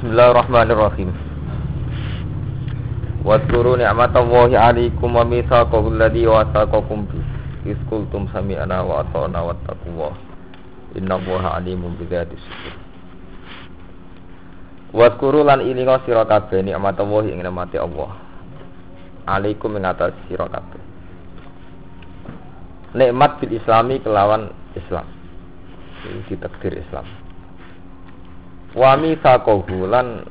Bismillahirrahmanirrahim. Wadkuru ni'matallahi 'alaikum wa mitsaqahu alladhi wasaqakum bi. Iz qultum sami'na wa ata'na wattaqullah. Innallaha 'alimun bidzati sudur. Wadkuru lan ilinga sira kabeh ni'matallahi ing nikmate Allah. 'Alaikum ing atas sira kabeh. Nikmat bil islami kelawan Islam. Ini ditakdir Islam. Wa mitsaqahu lan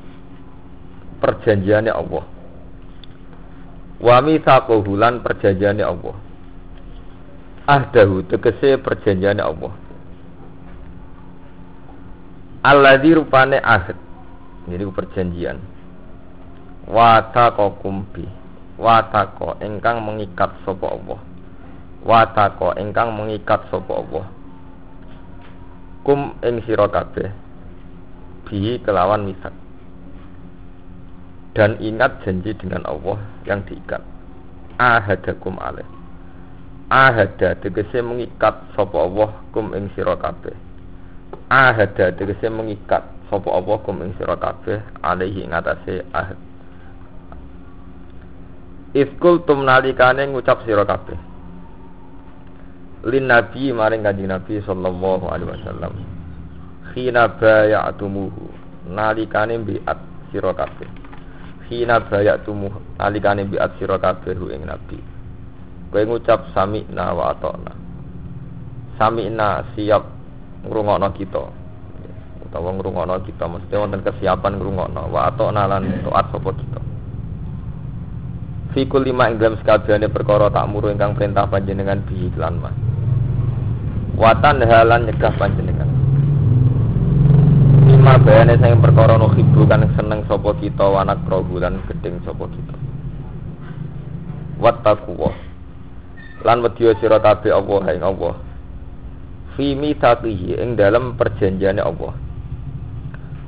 perjanjiannya Allah. Wa mitsaqahu lan perjanjiannya Allah. Ahdahu tegese perjanjiannya Allah. Alladzi rupane ahd. Jadi perjanjian. Wa taqakum bi. Wa taqa ingkang mengikat sapa Allah. Wa taqa ingkang mengikat sapa Allah. Kum ing sira kabeh bihi kelawan misak dan ingat janji dengan Allah yang diikat. Ahadakum alaih ahada tegese mengikat sapa Allah kum ing sira kabeh. Ahada tegese mengikat sapa Allah kum ing sira kabeh alaihi ing ahad. Iskul tum nalikane ngucap sira kabeh lin nabi maring kanjeng nabi sallallahu alaihi wasallam. Khina bayatumuhu nalikane biat sira kabeh. Khina bayatumuhu nalikane biat sira kabeh ing nabi. Kowe ngucap sami'na wa ata'na. Sami'na siap ngrungokno kita. Utawa ngrungokno kita mesti wonten kesiapan ngrungokno. Wa ata'na lan taat sapa kita Fikul lima ing dalam sekabehane perkara tak muru ingkang perintah panjenengan bihi mas. Watan halan nyegah panjenengan. Lima bayane saya perkara no hibu kan seneng sopo kita wanak rohulan gedeng sopo kita. Wattaquwa. Lan wedya sira kabeh Allah ing Allah. Fi mithaqihi ing dalam perjanjiane Allah.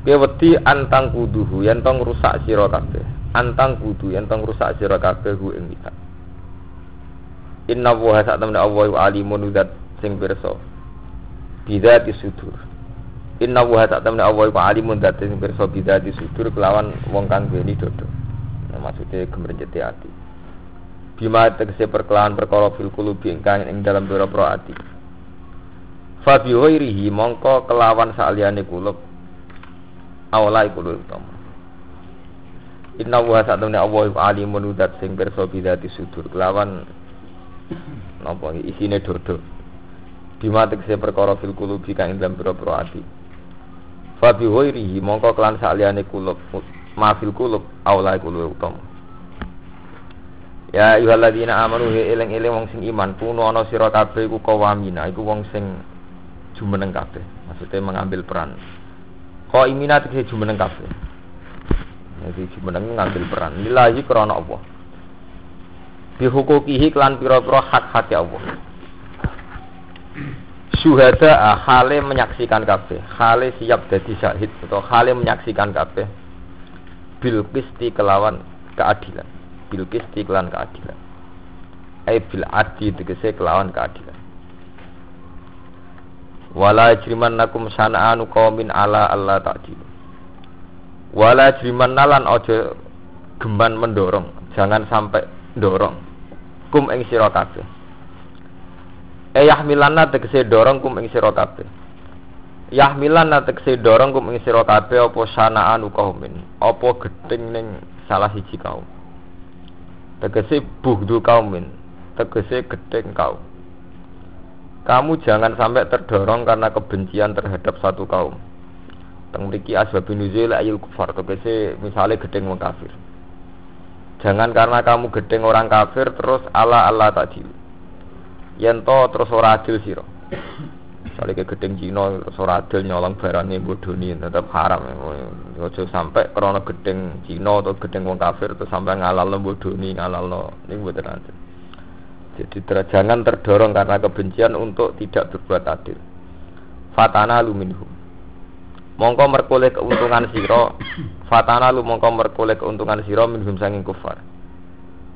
Kowe wedi antang kuduhu yen tong rusak sira. Antang kudu yen tong rusak sira kabeh hu ing mithaq. Inna wa sak temne Allah alimun udat sing pirsa. Bidzati sudur. Inna wa sak temne Allah alimun dat sing pirsa bidzati sudur kelawan wong kang duweni dodo. Nah, maksudnya gemrenjeti ati. Bima tegese perkelawan perkara fil qulubi ingkang ing dalam pira-pira ati. Fa bi mongko kelawan saliyane kulub. Awalai kulub utama. Inna wa temne Allah iku alimun udat sing pirsa bidzati sudur kelawan napa isine dodo. Bima tegese perkara fil qulubi kang ing dalam pira-pira ati. Fa bi mongko kelan saliyane kulub ma fil kulub awalai kulub utama. Ya ayyuhalladzina amanu he eling-eling wong sing iman kuno ana sira kabeh iku kawamina iku wong sing jumeneng kabeh maksudnya mengambil peran kok imina tegese jumeneng kabeh jadi jumeneng ngambil peran. Lillahi krana Allah. Bihukukihi klan pira-pira hak-hak Allah. Syuhada hale menyaksikan kabeh. Hale siap dadi syahid atau hale menyaksikan kabeh. Bil qisti kelawan keadilan. Bil qisti kelawan keadilan. Ai bil adli tegese kelawan keadilan. Wala jrimannakum sana'anu qaumin ala Allah ta'dilu wala jrimannalan ojo geman mendorong jangan sampai dorong. Kum ing sira kabeh. Yahmilanna tegese dorong kum ing sira kabeh. Yahmilanna tegese dorong kum ing sira kabeh apa sana'anu qaumin? Apa gedeng ning salah siji kaum? Tegese buhdu kaumin tegese gedeng kaum. Kamu jangan sampai terdorong karena kebencian terhadap satu kaum. Teng mriki asbabun nuzul ayil kufar tegese misalnya gedeng wong kafir. Jangan karena kamu gedeng orang kafir terus ala ala tadi. Yen to terus ora adil sira. Misalnya ke gedeng Cina terus ora adil nyolong barangnya bodoni tetap haram. Ojo sampai karena gedeng Cina atau gedeng wong kafir terus sampai ngalal bodoni ngalal niku mboten adil. Jadi jangan terdorong karena kebencian untuk tidak berbuat adil. Fatana luminhum. Mongko merkoleh keuntungan siro. Fatana lu mongko merkoleh keuntungan siro minhum sanging kufar.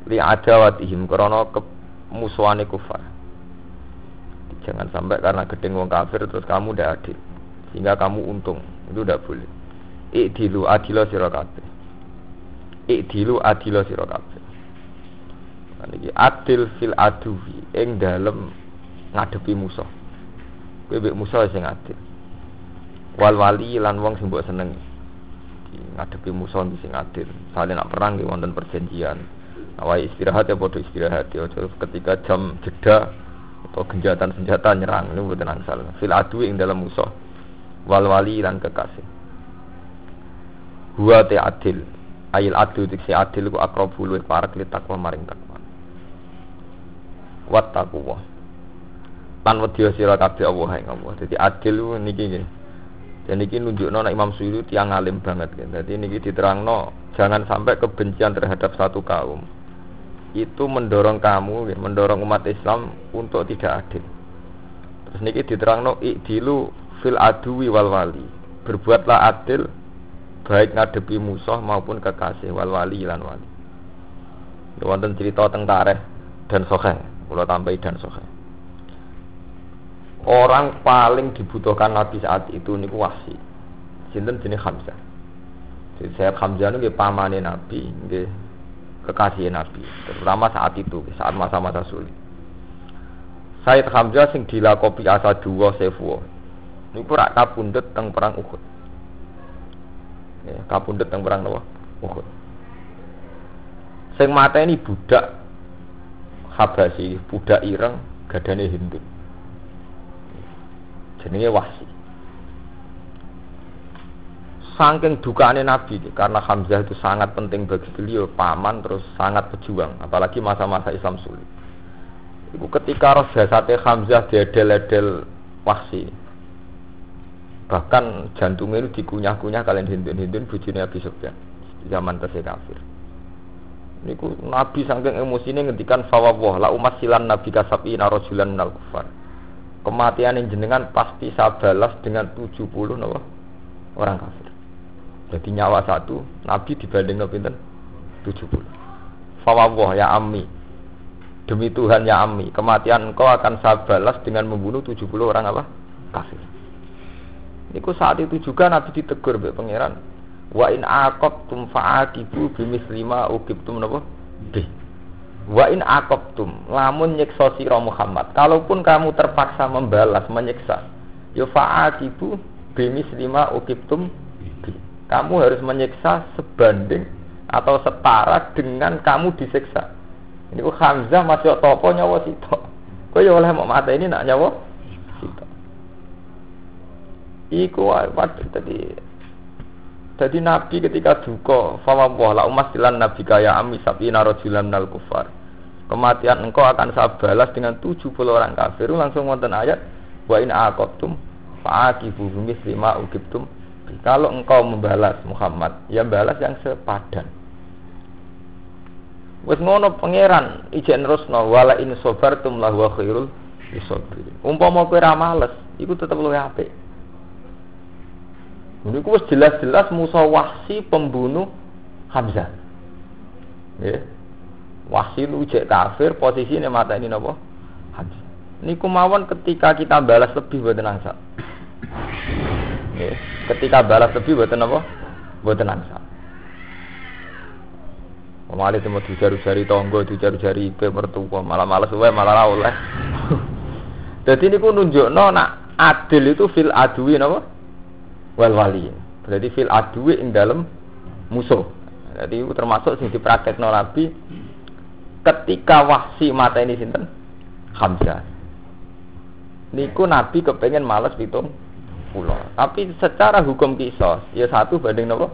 Li adawatihim krono kemusuhane kufar. Jangan sampai karena gedeng wong kafir terus kamu udah adil. Sehingga kamu untung. Itu udah boleh. Ikdilu adilo sira kabeh. Ikdilu adilo sira kabeh. Niki adil fil aduwi ing dalem ngadepi musuh. Kowe musuh sing adil. Wal wali lan wong sing mbok. Ngadepi musuh sing adil. Saling nak perang nggih wonten perjanjian. Awai istirahat ya bodoh istirahat. Ya ketika jam jeda atau genjatan senjata nyerang ini bukan angsal. Fil adu yang dalam musuh. Wal wali dan kekasih. Huwa te adil. Ayil adu si adil ku akrabu luwih parek li takwa maring takwa. Wat takwa lan wedya sira kabeh Allah ing Allah. Dadi adil niki nggih dan niki nunjukno nek Imam Suyuti tiang alim banget kan. Jadi niki diterangno jangan sampai kebencian terhadap satu kaum itu mendorong kamu, mendorong umat Islam untuk tidak adil. Terus niki diterangno ikdilu fil adui wal wali. Berbuatlah adil baik ngadepi musuh maupun kekasih wal wali lan wali. Wonten cerita tentang tareh dan sohe, kula tambahi dan sohe. Orang paling dibutuhkan Nabi saat itu niku wasi. Sinten jenis Hamzah. Jadi saya Hamzah niku pamane Nabi, nggih kekasih Nabi, terutama saat itu, saat masa-masa sulit. Said Hamzah sing dilakopi asa dua sefuwa. Niku rak kapundhut teng perang Uhud. Kapundhut teng perang napa? Uhud. Sing ini budak Habasi, budak ireng gadane Hindu. Jenenge Wahsi saking dukane Nabi karena Hamzah itu sangat penting bagi beliau paman terus sangat pejuang apalagi masa-masa Islam sulit. Itu ketika roh jasadnya Hamzah diedel-edel wahsi bahkan jantungnya itu dikunyah-kunyah kalian hindun-hindun bujurnya Nabi Sufyan zaman tersebut kafir. Niku Nabi emosi ini ngendikan fawwah la umat silan Nabi kasabi narojulan minal kufar. Kematian yang jenengan pasti saya balas dengan 70 nawa orang kafir. Jadi nyawa satu, Nabi dibanding pinten? 70. Fawwah ya ammi. Demi Tuhan ya ammi, kematian engkau akan saya balas dengan membunuh 70 orang apa? Kafir. Niku saat itu juga Nabi ditegur be pangeran. Wa in aqabtum fa'aqibu lima ukibtum napa? Wa in aqabtum, lamun nyiksa sira Muhammad. Kalaupun kamu terpaksa membalas menyiksa, ya fa'aqibu lima ukibtum kamu harus menyiksa sebanding atau setara dengan kamu disiksa. Ini ku Hamzah masih topo nyawa sito. Kau ya oleh mau mata ini nak nyawa. Iku wae tadi jadi Nabi ketika duka, fama la umas dilan Nabi kaya ami sapi narojulan nal kufar. Kematian engkau akan saya balas dengan 70 orang kafir. Langsung wonten ayat wa in aqabtum fa'aqibu lima ukibtum kalau engkau membalas Muhammad, ya balas yang sepadan. Wes ngono pangeran ijen rusno wala in sabartum lahu khairul lisabir. Umpama kowe ra males, iku tetep luwih apik. Niku wis jelas-jelas Musa Wahsi pembunuh Hamzah. Ya. Wahsi lu cek kafir, mata ini napa? Hamzah. Niku mawon ketika kita balas lebih buat nangsa. Ya. Ketika balas lebih buat apa? Buat angsa. Malah itu mau dijaru-jari tonggo, dijaru-jari ibe mertua, malah malas wae malah oleh. Jadi ini pun nunjuk no, nak adil itu fil adui napa? Wal wali. Berarti fil adui ing dalam musuh. Jadi itu termasuk sing no Nabi ketika wahsi mata ini sinten Hamzah. Niku Nabi kepengen males pitung pulau. Tapi secara hukum kisos ya satu banding nopo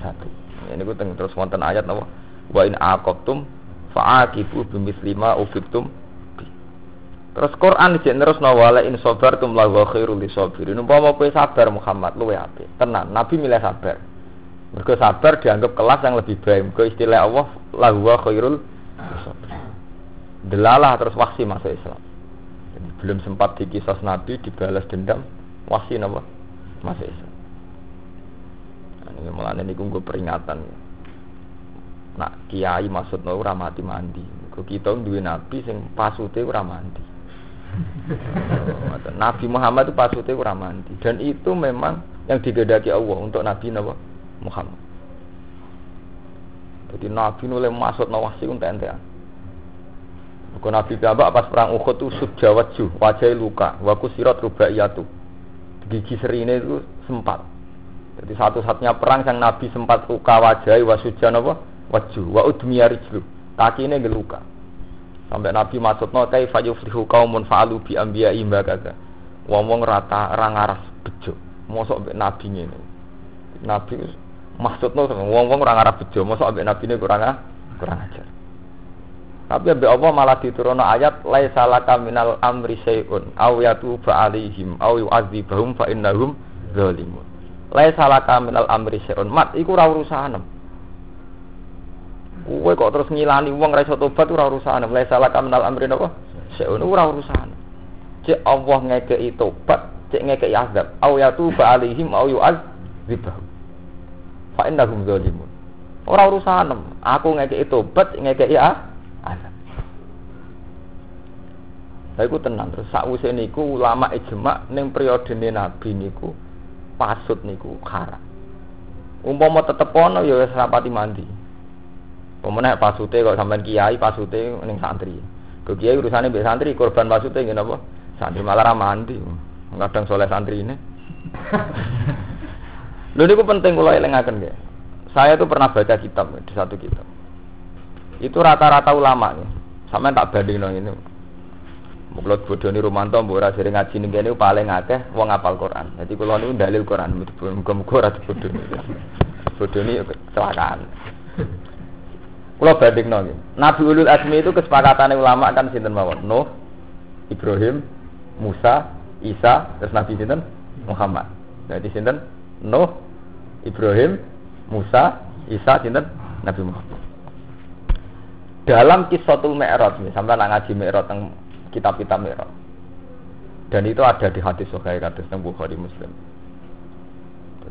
satu. Ini gue terus wonten ayat nopo wa in aqabtum fa'aqibu lima ufibtum Terus Quran jek terus wala in sabartum la wa khairul lisabirin. Umpama kowe sabar Muhammad luwe apik. Tenan, Nabi milih sabar. Mergo sabar dianggap kelas yang lebih baik. Mergo istilah Allah la khairul lisabirin. Delalah terus waksi masuk Islam. Jadi belum sempat dikisah Nabi dibalas dendam wasi napa masih iso nah, ini malah ini gue peringatan nak kiai maksud ora mati mandi kok kita duwe nabi sing pasute ora mandi Nabi Muhammad itu pasutnya kurang mandi dan itu memang yang digedaki Allah untuk Nabi Nabi Muhammad. Jadi Nabi nulai masuk nawasi untuk ente. Kau Nabi Bapak pas perang Uhud itu sujawat ju, wajah luka, waku sirat rubaiyatu. Gigi serine itu sempat. Jadi satu-satunya perang yang Nabi sempat luka wajah, wasujan apa? Waju, wa udmiya rijlu. Kaki ini geluka. Sampai Nabi maksud no kai fayuflihu kaumun fa'alu bi anbiya imba kata. Wong rata orang aras bejo. Mosok mbek Nabi ini. Nabi maksudno wong-wong orang arah bejo, mosok ambek Nabi ini kurang kurang ajar. Tapi ambek Allah malah diturunno ayat laisa laka minal amri syai'un aw yatuba alaihim aw yu'adzibahum fa innahum zalimun. Laisa laka minal amri syai'un. Mat iku ora urusanem. Kowe kok terus ngilani wong ra iso tobat ora urusan. Mulai salah kaminal amrin apa? Seun ora urusan. Cek Allah ngekeki tobat, cek ngekeki azab. Au yatuba alaihim au yu'adzibah. Fa innahum zalimun. Ora urusan. Aku ngekeki tobat, ngekeki azab. Lah iku tenang terus sakwise niku ulama ijma ning periodene Nabi niku pasut niku haram. Umpama tetep ana ya wis rapati mandi. Pemenang pasute kok sampean kiai pasute ning santri. Ke kiai urusane mbek santri korban pasute ngene apa? Santri malah ra mandi. Kadang soleh santri ini. Lho niku penting kula elingaken nggih. Saya tuh pernah baca kitab di satu kitab. Itu rata-rata ulama nih. Sampean tak bandingno ini. Muklot bodoni Romanto mbok ora sering ngaji ning kene paling akeh wong apal Quran. Jadi kula niku dalil Quran muga-muga ora bodoni. Bodoni kecelakaan. Kalau banding nol, Nabi Ulul Azmi itu kesepakatan ulama kan sinten mawon. Nuh, Ibrahim, Musa, Isa, terus Nabi sinten Muhammad. Jadi sinten Nuh, Ibrahim, Musa, Isa, sinten Nabi Muhammad. Dalam kisahul Mi'raj, sampai nak ngaji Mi'raj kitab-kitab Mi'raj. Dan itu ada di hadis Sahih tentang Bukhari Muslim.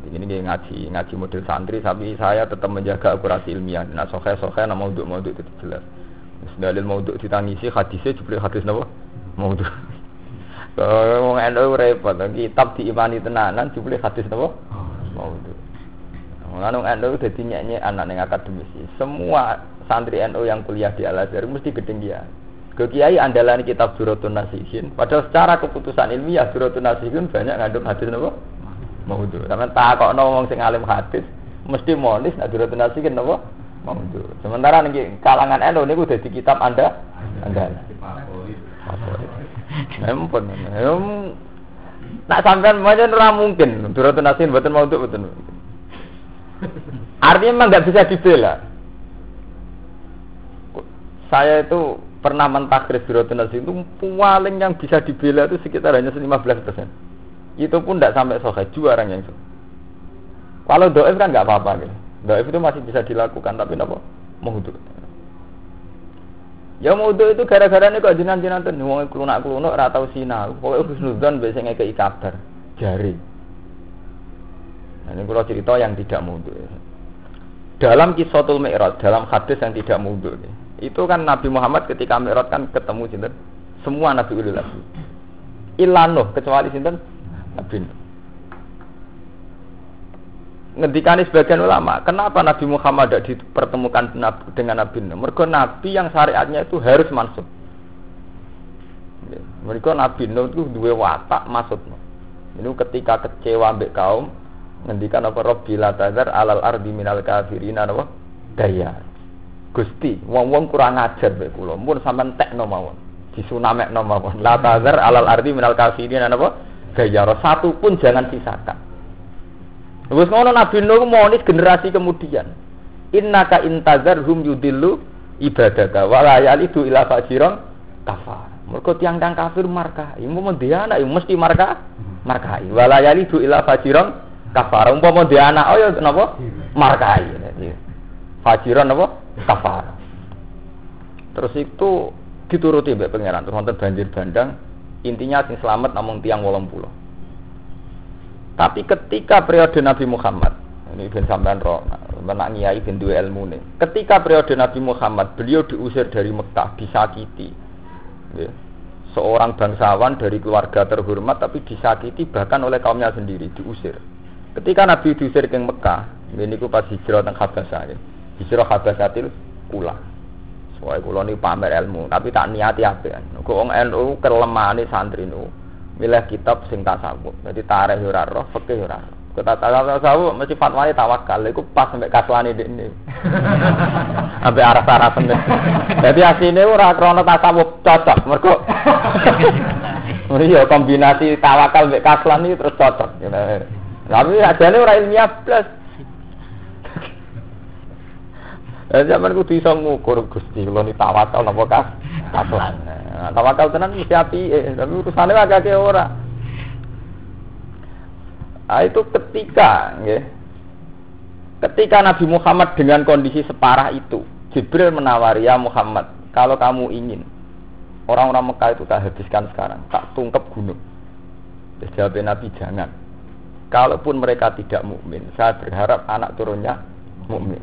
Ini dia ngaji ngaji model santri, tapi saya tetap menjaga akurasi ilmiah. Nah sohe sohe nama untuk mau itu jelas. Dalil mau untuk ditangisi hadisnya juga hadis nama mau untuk. Kalau mau NU repot, kitab diimani tenanan juga hadis nama mau untuk. Lalu NU jadi nyanyi anak yang akademis. Semua santri NU yang kuliah di Al Azhar mesti ketinggian. Ke kiai andalan kitab Duratun Nasihin. Padahal secara keputusan ilmiah Duratun Nasihin banyak ngandung hadis nama maudhu. Sampeyan takokno wong sing alim hadis mesti monis nek durate nasikin napa? Maudhu. Sementara niki kalangan NU niku dadi kitab Anda Anda. Ampun. Nak sampean macam ora mungkin durate nasihin mboten maudhu mboten. Artinya memang nggak bisa dibela. Saya itu pernah mentakris durate nasihin itu paling yang bisa dibela itu sekitar hanya 15 persen itu pun tidak sampai sohe orang yang sohe. Kalau doif kan nggak apa-apa gitu. Doif itu masih bisa dilakukan tapi apa? Muhdu. Ya muhdu itu gara-gara ini kok jinan jinan tuh wong kelunak kelunak ratau sinau. Pokoknya husnudon biasanya kayak kabar jari. Nah, ini kalau cerita yang tidak muhdu. Dalam kisahul mi'raj, dalam hadis yang tidak muhdu. Itu kan Nabi Muhammad ketika mi'raj kan ketemu sinten semua Nabi ulul azmi. Ilanu kecuali sinten Nabi Ngendikani sebagian ulama, kenapa Nabi Muhammad tidak dipertemukan dengan Nabi Nuh? Mereka Nabi yang syariatnya itu harus masuk. Mereka Nabi Nuh itu dua watak masuk. Ini ketika kecewa ambek kaum, ngendikan apa Rabbi la tazar alal ardi minal kafirin apa daya. Gusti, wong-wong kurang ajar mbek kula. Mun sampean tekno mawon. Disunamekno mawon. La tazar alal ardi minal kafirin apa gayaro satu pun jangan sisakan. Wes ngono Nabi Nuh monis generasi kemudian. Innaka intazar hum yudillu ibadaka wa la yalidu ila fajiran kafar. Mergo tiang-tiang kafir marka, imu dia anak mesti marka markai. Wa la yalidu ila fajiran kafar. Umpama anak oh ya napa? Markai. Fajiran napa? Kafar. Terus itu dituruti mbek pangeran terus banjir bandang Intinya sing selamat namun tiang wolong pulau. Tapi ketika periode Nabi Muhammad, ini ben sampean roh, menak nyai ben duwe ilmu nih. Ketika periode Nabi Muhammad, beliau diusir dari Mekah, disakiti. Ya. seorang bangsawan dari keluarga terhormat tapi disakiti bahkan oleh kaumnya sendiri diusir. Ketika Nabi diusir ke Mekah, ini ku pas hijrah teng Habasah ya. Hijrah Habasatil kula. Soale kula ini pamer ilmu, tapi tak niati apa. Kok wong NU kelemahane santri nu. Milih kitab sing tasawuf. Dadi tarikh yo ora roh, fikih yo ora roh. Kota tasawuf mesti fatwane tawakal. Iku pas sampe kaslane dekne. Sampai arah-arah. Jadi asline ora krana tasawuf cocok, mergo Iya kombinasi tawakal mek kaslan iki terus cocok. Tapi ajane ora ilmiah plus. Eh zaman kudu iso ngukur Gusti kula ni tawakal napa kas kaslan. Nah, tawakal tenan mesti api, eh, tapi urusane agak ora. Nah, itu ketika ya, ketika Nabi Muhammad dengan kondisi separah itu, Jibril menawari ya Muhammad, kalau kamu ingin orang-orang Mekah itu tak habiskan sekarang, tak tungkep gunung. Terus jawab Nabi jangan. Kalaupun mereka tidak mukmin, saya berharap anak turunnya mukmin.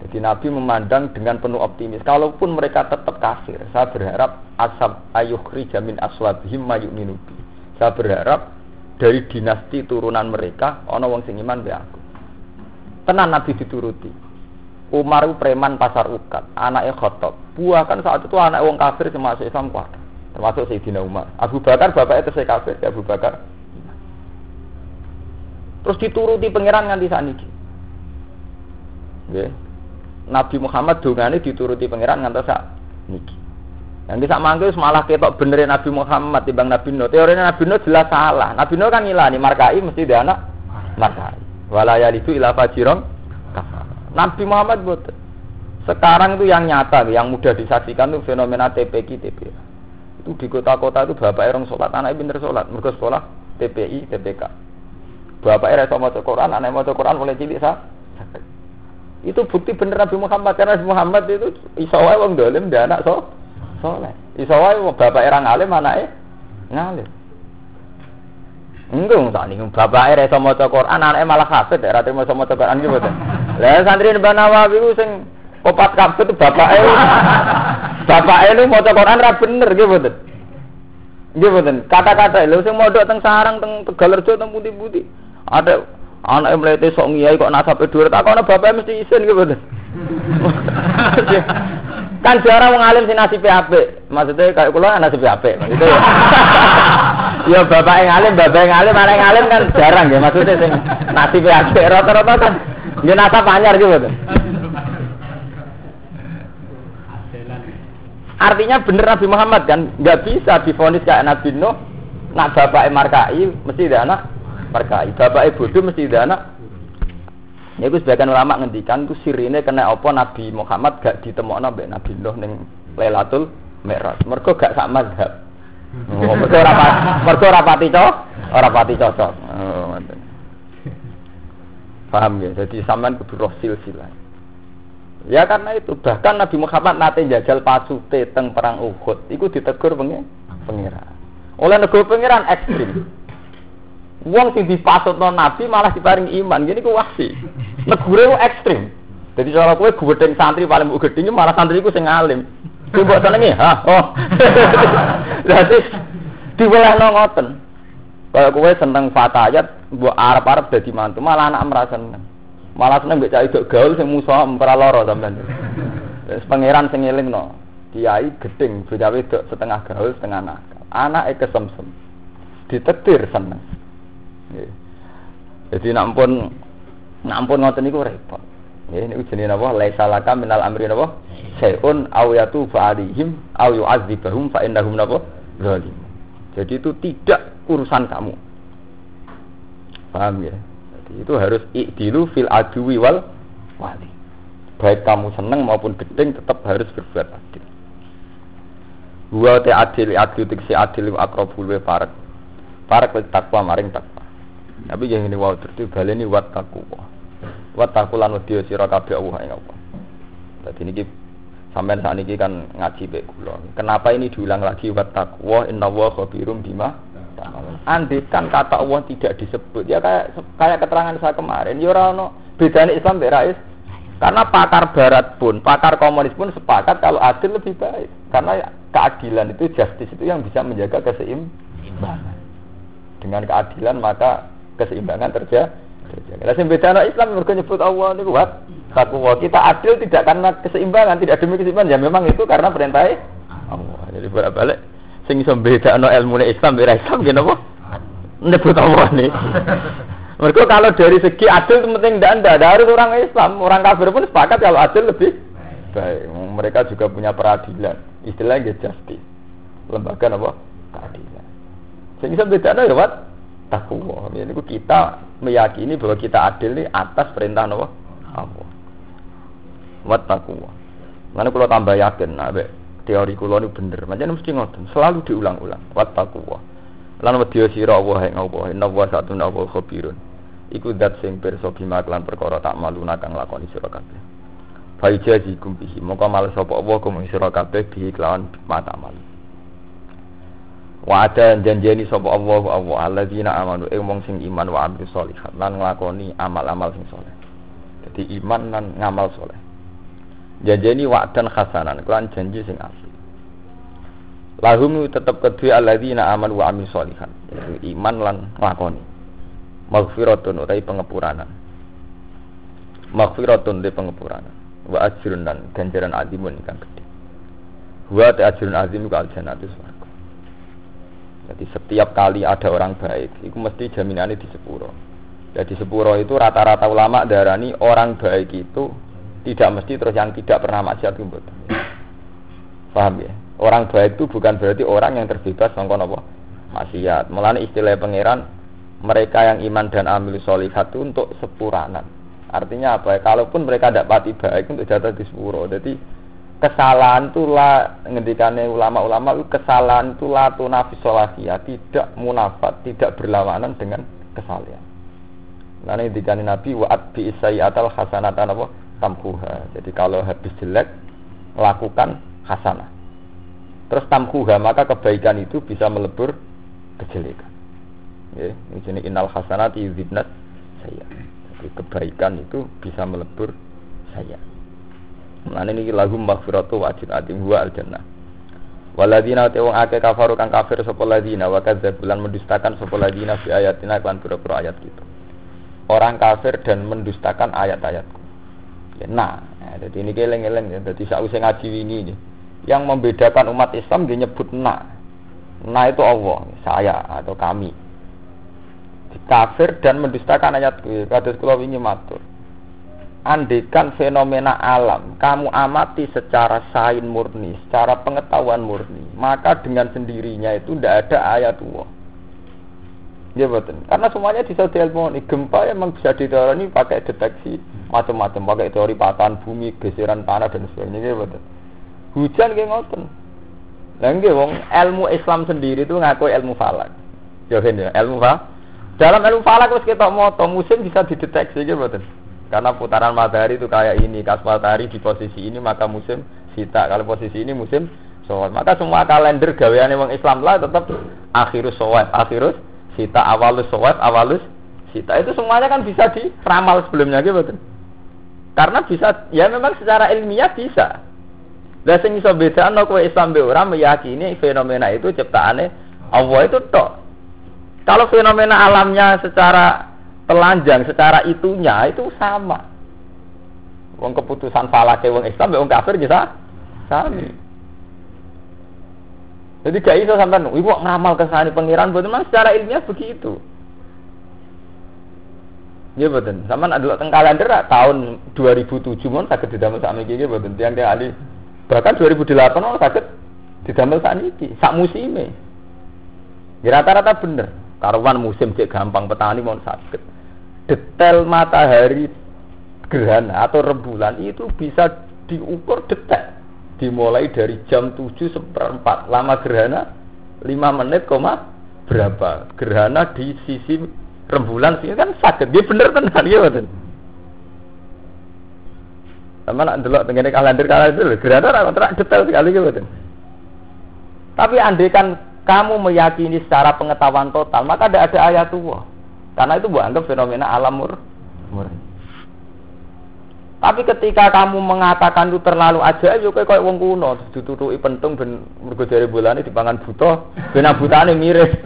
Jadi Nabi memandang dengan penuh optimis. Kalaupun mereka tetap kafir, saya berharap asab ayuhri jamin aswabihim mayu'minubi. Saya berharap dari dinasti turunan mereka ana wong sing iman be aku. Tenan Nabi dituruti. Umar preman pasar ukat, anaknya khotob. Buah kan saat itu anak wong kafir termasuk Islam kuat. Termasuk Sayyidina Umar. Abu Bakar bapaknya itu kafir, ya Abu Bakar. Terus dituruti pangeran nganti saniki. Nggih. Nabi Muhammad dongane dituruti pangeran ngantos sak niki. Yang bisa manggil malah ketok benerin Nabi Muhammad timbang Nabi Nuh. Teorinya Nabi Nuh jelas salah. Nabi Nuh kan ngilani markai mesti dia anak markai. Walaya itu ilah fajirong Nabi Muhammad buat. Sekarang itu yang nyata, yang mudah disaksikan itu fenomena TPK TPA. Itu di kota-kota itu bapak orang sholat, anaknya pinter sholat, mereka sekolah TPI, TPK. Bapak era sama Quran, anaknya mau Quran mulai cilik sah. Itu bukti bener Nabi Muhammad karena Nabi Muhammad itu isowai wong dolim dia anak so soleh. Isowai bapak era ngalim anaknya ngalim. Enggak, tak nih. Bapak era sama Quran, anaknya malah kafir, era terima sama Quran gitu. Lah santri Mbah Nawawi ku sing opat kabeh itu bapake. bapake lu maca Quran ra bener nggih mboten. Nggih mboten. Kata-kata lho sing modok teng sarang teng Tegalrejo teng pundi-pundi. Ada anak mlete sok ngiyai kok nasabe dhuwur tak kono bapake mesti isin nggih mboten. kan jarang wong alim sing nasibe apik. Maksudnya kayak kula nasibe apik. Gitu ya. ya bapak yang alim, bapak yang alim, anak yang alim kan jarang ya maksudnya sing nasibe apik rata-rata kan dia nasab anyar gitu. Artinya bener Nabi Muhammad kan nggak bisa difonis kayak Nabi Nuh. Nak bapak markai mesti ada anak markai. Bapak bodoh mesti ada anak. Ya itu sebagian ulama ngendikan itu sirine kena apa Nabi Muhammad gak ditemokno mbek Nabi Nuh ning Lailatul Mi'raj. Mergo gak sak mazhab. Oh, mergo ora mergo ora pati cocok, ora cocok. Oh, Paham ya? Jadi sampean kudu roh silsilah. Ya karena itu bahkan Nabi Muhammad nate jajal pasute teng perang Uhud, iku ditegur pengen pengiran. Oleh negara pengiran ekstrim. Wong sing dipasutno Nabi malah diparing iman, gini ku wasi. Negara ku ekstrim. Jadi cara kowe gedeng santri paling mbok gedeng malah santri ku sing alim. Ku mbok senengi, ha? Oh. Dadi diwelehno ngoten. Kalau kowe seneng fatayat, buat Arab-Arab dadi mantu, malah anak merasa seneng. Malah seneng mbek cah itu gaul sing musuh ora lara sampean. Wis pangeran sing no, Kiai gedeng beda wedok setengah gaul, setengah nakal. Anake kesemsem. Ditetir seneng. Jadi nak pun nak pun ngoten niku repot. Nggih niku jenenge napa? Laisa laka minal amri napa? Sayun aw yatu fa'alihim aw yu'adzibahum fa innahum napa? Zalim. Jadi itu tidak urusan kamu. Paham ya? Jadi itu harus ikdilu fil adwi wal wali. Baik kamu seneng maupun gedeng tetap harus berbuat adil. Wa te adil adil si adil akrabul we parek. Parek takwa maring takwa. Tapi yang ini wow terus baleni wat takwa. Wat takwa lan wedi sira kabeh Allah ing Allah. Dadi niki sampean saat ini kan ngaji baik. Kenapa ini diulang lagi wat takwa inna wa khabirum bima Andikan kata Allah tidak disebut, ya kayak kayak keterangan saya kemarin, ya ora bedanya Islam berais. Karena pakar Barat pun, pakar komunis pun sepakat kalau adil lebih baik. Karena keadilan itu justice itu yang bisa menjaga keseimbangan. Dengan keadilan maka keseimbangan terjadi. Lah sing bedana Islam mergo nyebut Allah niku wat takwa. Kita adil tidak karena keseimbangan, tidak demi keseimbangan, ya memang itu karena perintah Allah. Jadi bolak-balik sing iso bedakno ilmu Islam beda Islam gini apa? Nyebut Allah nih. Mereka kalau dari segi adil itu penting tidak harus orang Islam, orang kafir pun sepakat kalau adil lebih baik. Mereka juga punya peradilan, istilahnya justice. Lembaga apa? Keadilan. Sehingga beda ya wat takwa. Ini kita meyakini bahwa kita adil nih atas perintah apa? Allah. Wat takwa. Mana kalau tambah yakin, nah, teori kulo ini bener. Macam mesti ngotot, selalu diulang-ulang. Wat takwa. Lan wedya sira Allah ing Allah, inna wa satuna wa khabirun. Iku dat sing pirsa bima lan perkara tak malu kang lakoni sira kabeh. Fa jazikum bihi, moko mal sapa Allah kum sira kelawan mata malu. Wa ada janjeni sapa Allah Allah alladzina amanu ing wong sing iman wa amil sholihat lan nglakoni amal-amal sing saleh. Jadi iman lan ngamal saleh. Janjeni wa'dan hasanan, kelan janji sing asli. Lahum tetap kedua alladzina aman wa amil sholihan. Yaitu iman lan lakoni. Maghfiratun utai pengepuranan. Maghfiratun utai pengepuranan. Wa ajrun dan ganjaran azimun ikan gede. Wa ajrun azim ku. Jadi setiap kali ada orang baik, itu mesti jaminannya di sepuro. Jadi sepuro itu rata-rata ulama darani orang baik itu tidak mesti terus yang tidak pernah maksiat itu Paham ya? Orang baik itu bukan berarti orang yang terbebas sangka napa? Maksiat. Mulane istilah pangeran mereka yang iman dan amil solihat itu untuk sepuranan. Artinya apa ya? Kalaupun mereka tidak pati baik untuk jatuh di sepuro. Jadi kesalahan itu lah ngendikane ulama-ulama kesalahan itu lah tunafis tidak munafat, tidak berlawanan dengan kesalahan. Nah ini dikani Nabi waat bi atal hasanatan apa tamkuha. Jadi kalau habis jelek lakukan hasanah. Terus tamkuha maka kebaikan itu bisa melebur kejelekan. Ini jenis inal hasanati yudhibnat saya. Jadi kebaikan itu bisa melebur saya. Nah ini lagu maghfiratu wajib adim huwa al. Waladina te wong kafaru kang kafir sapa ladina wa kadzabulan mendustakan sapa ladina fi ayatina kan pura-pura ayat gitu. Orang kafir dan mendustakan ayat-ayatku. Ya, nah, jadi ini keleng-eleng ya. Jadi sausé ngaji ini nih yang membedakan umat Islam dia nyebut na. Na itu Allah, saya atau kami. Kafir dan mendustakan ayat kados kula wingi matur. Andekan fenomena alam kamu amati secara sain murni, secara pengetahuan murni, maka dengan sendirinya itu tidak ada ayat Allah. Ya betul. Karena semuanya bisa diilmoni. Gempa memang bisa diteori pakai deteksi macam-macam, pakai teori patahan bumi, geseran tanah dan sebagainya. Ya betul. Hujan kayak ngoten. Lah wong ilmu Islam sendiri itu ngaku ilmu falak. Ya ya, ilmu falak. Dalam ilmu falak wis ketok moto musim bisa dideteksi gitu mboten. Karena putaran matahari itu kayak ini, kas matahari di posisi ini maka musim sita. Kalau posisi ini musim soal. Maka semua kalender gaweane wong Islam lah tetap akhirus soal, akhirus sita, awalus soal, awalus sita. Itu semuanya kan bisa diramal sebelumnya gitu. Karena bisa ya memang secara ilmiah bisa. Lah sing iso bedakno kowe Islam be ora meyakini fenomena itu ciptaane Allah itu tok. Kalau fenomena alamnya secara telanjang, secara itunya itu sama. Wong keputusan falake wong Islam wong kafir bisa sami. Jadi gak iso sampean, ibu ngamal kesani pangeran betul mas secara ilmiah begitu. Ya betul. Sampean adalah teng kalender tahun 2007 mon saged didamel sakniki nggih betul. Tiang-tiang ahli Bahkan 2008 orang sakit didamel saat ini, sak musim Ya rata-rata bener. Karuan musim cek gampang petani mau sakit. Detail matahari gerhana atau rembulan itu bisa diukur detail. Dimulai dari jam 7 seperempat. Lama gerhana 5 menit koma berapa. Gerhana di sisi rembulan sini kan sakit. Dia bener tenan ya betul. Sama nak delok tengene kalender kalender gerhana ora kontrak detail sekali gitu. Tapi andaikan kamu meyakini secara pengetahuan total, maka tidak ada ayat tua. Karena itu buat anggap fenomena alam mur murni. Tapi ketika kamu mengatakan itu terlalu aja, yo kayak wong kuno, ditutupi pentung ben mergo jare bulane dipangan buta, ben butane mirip.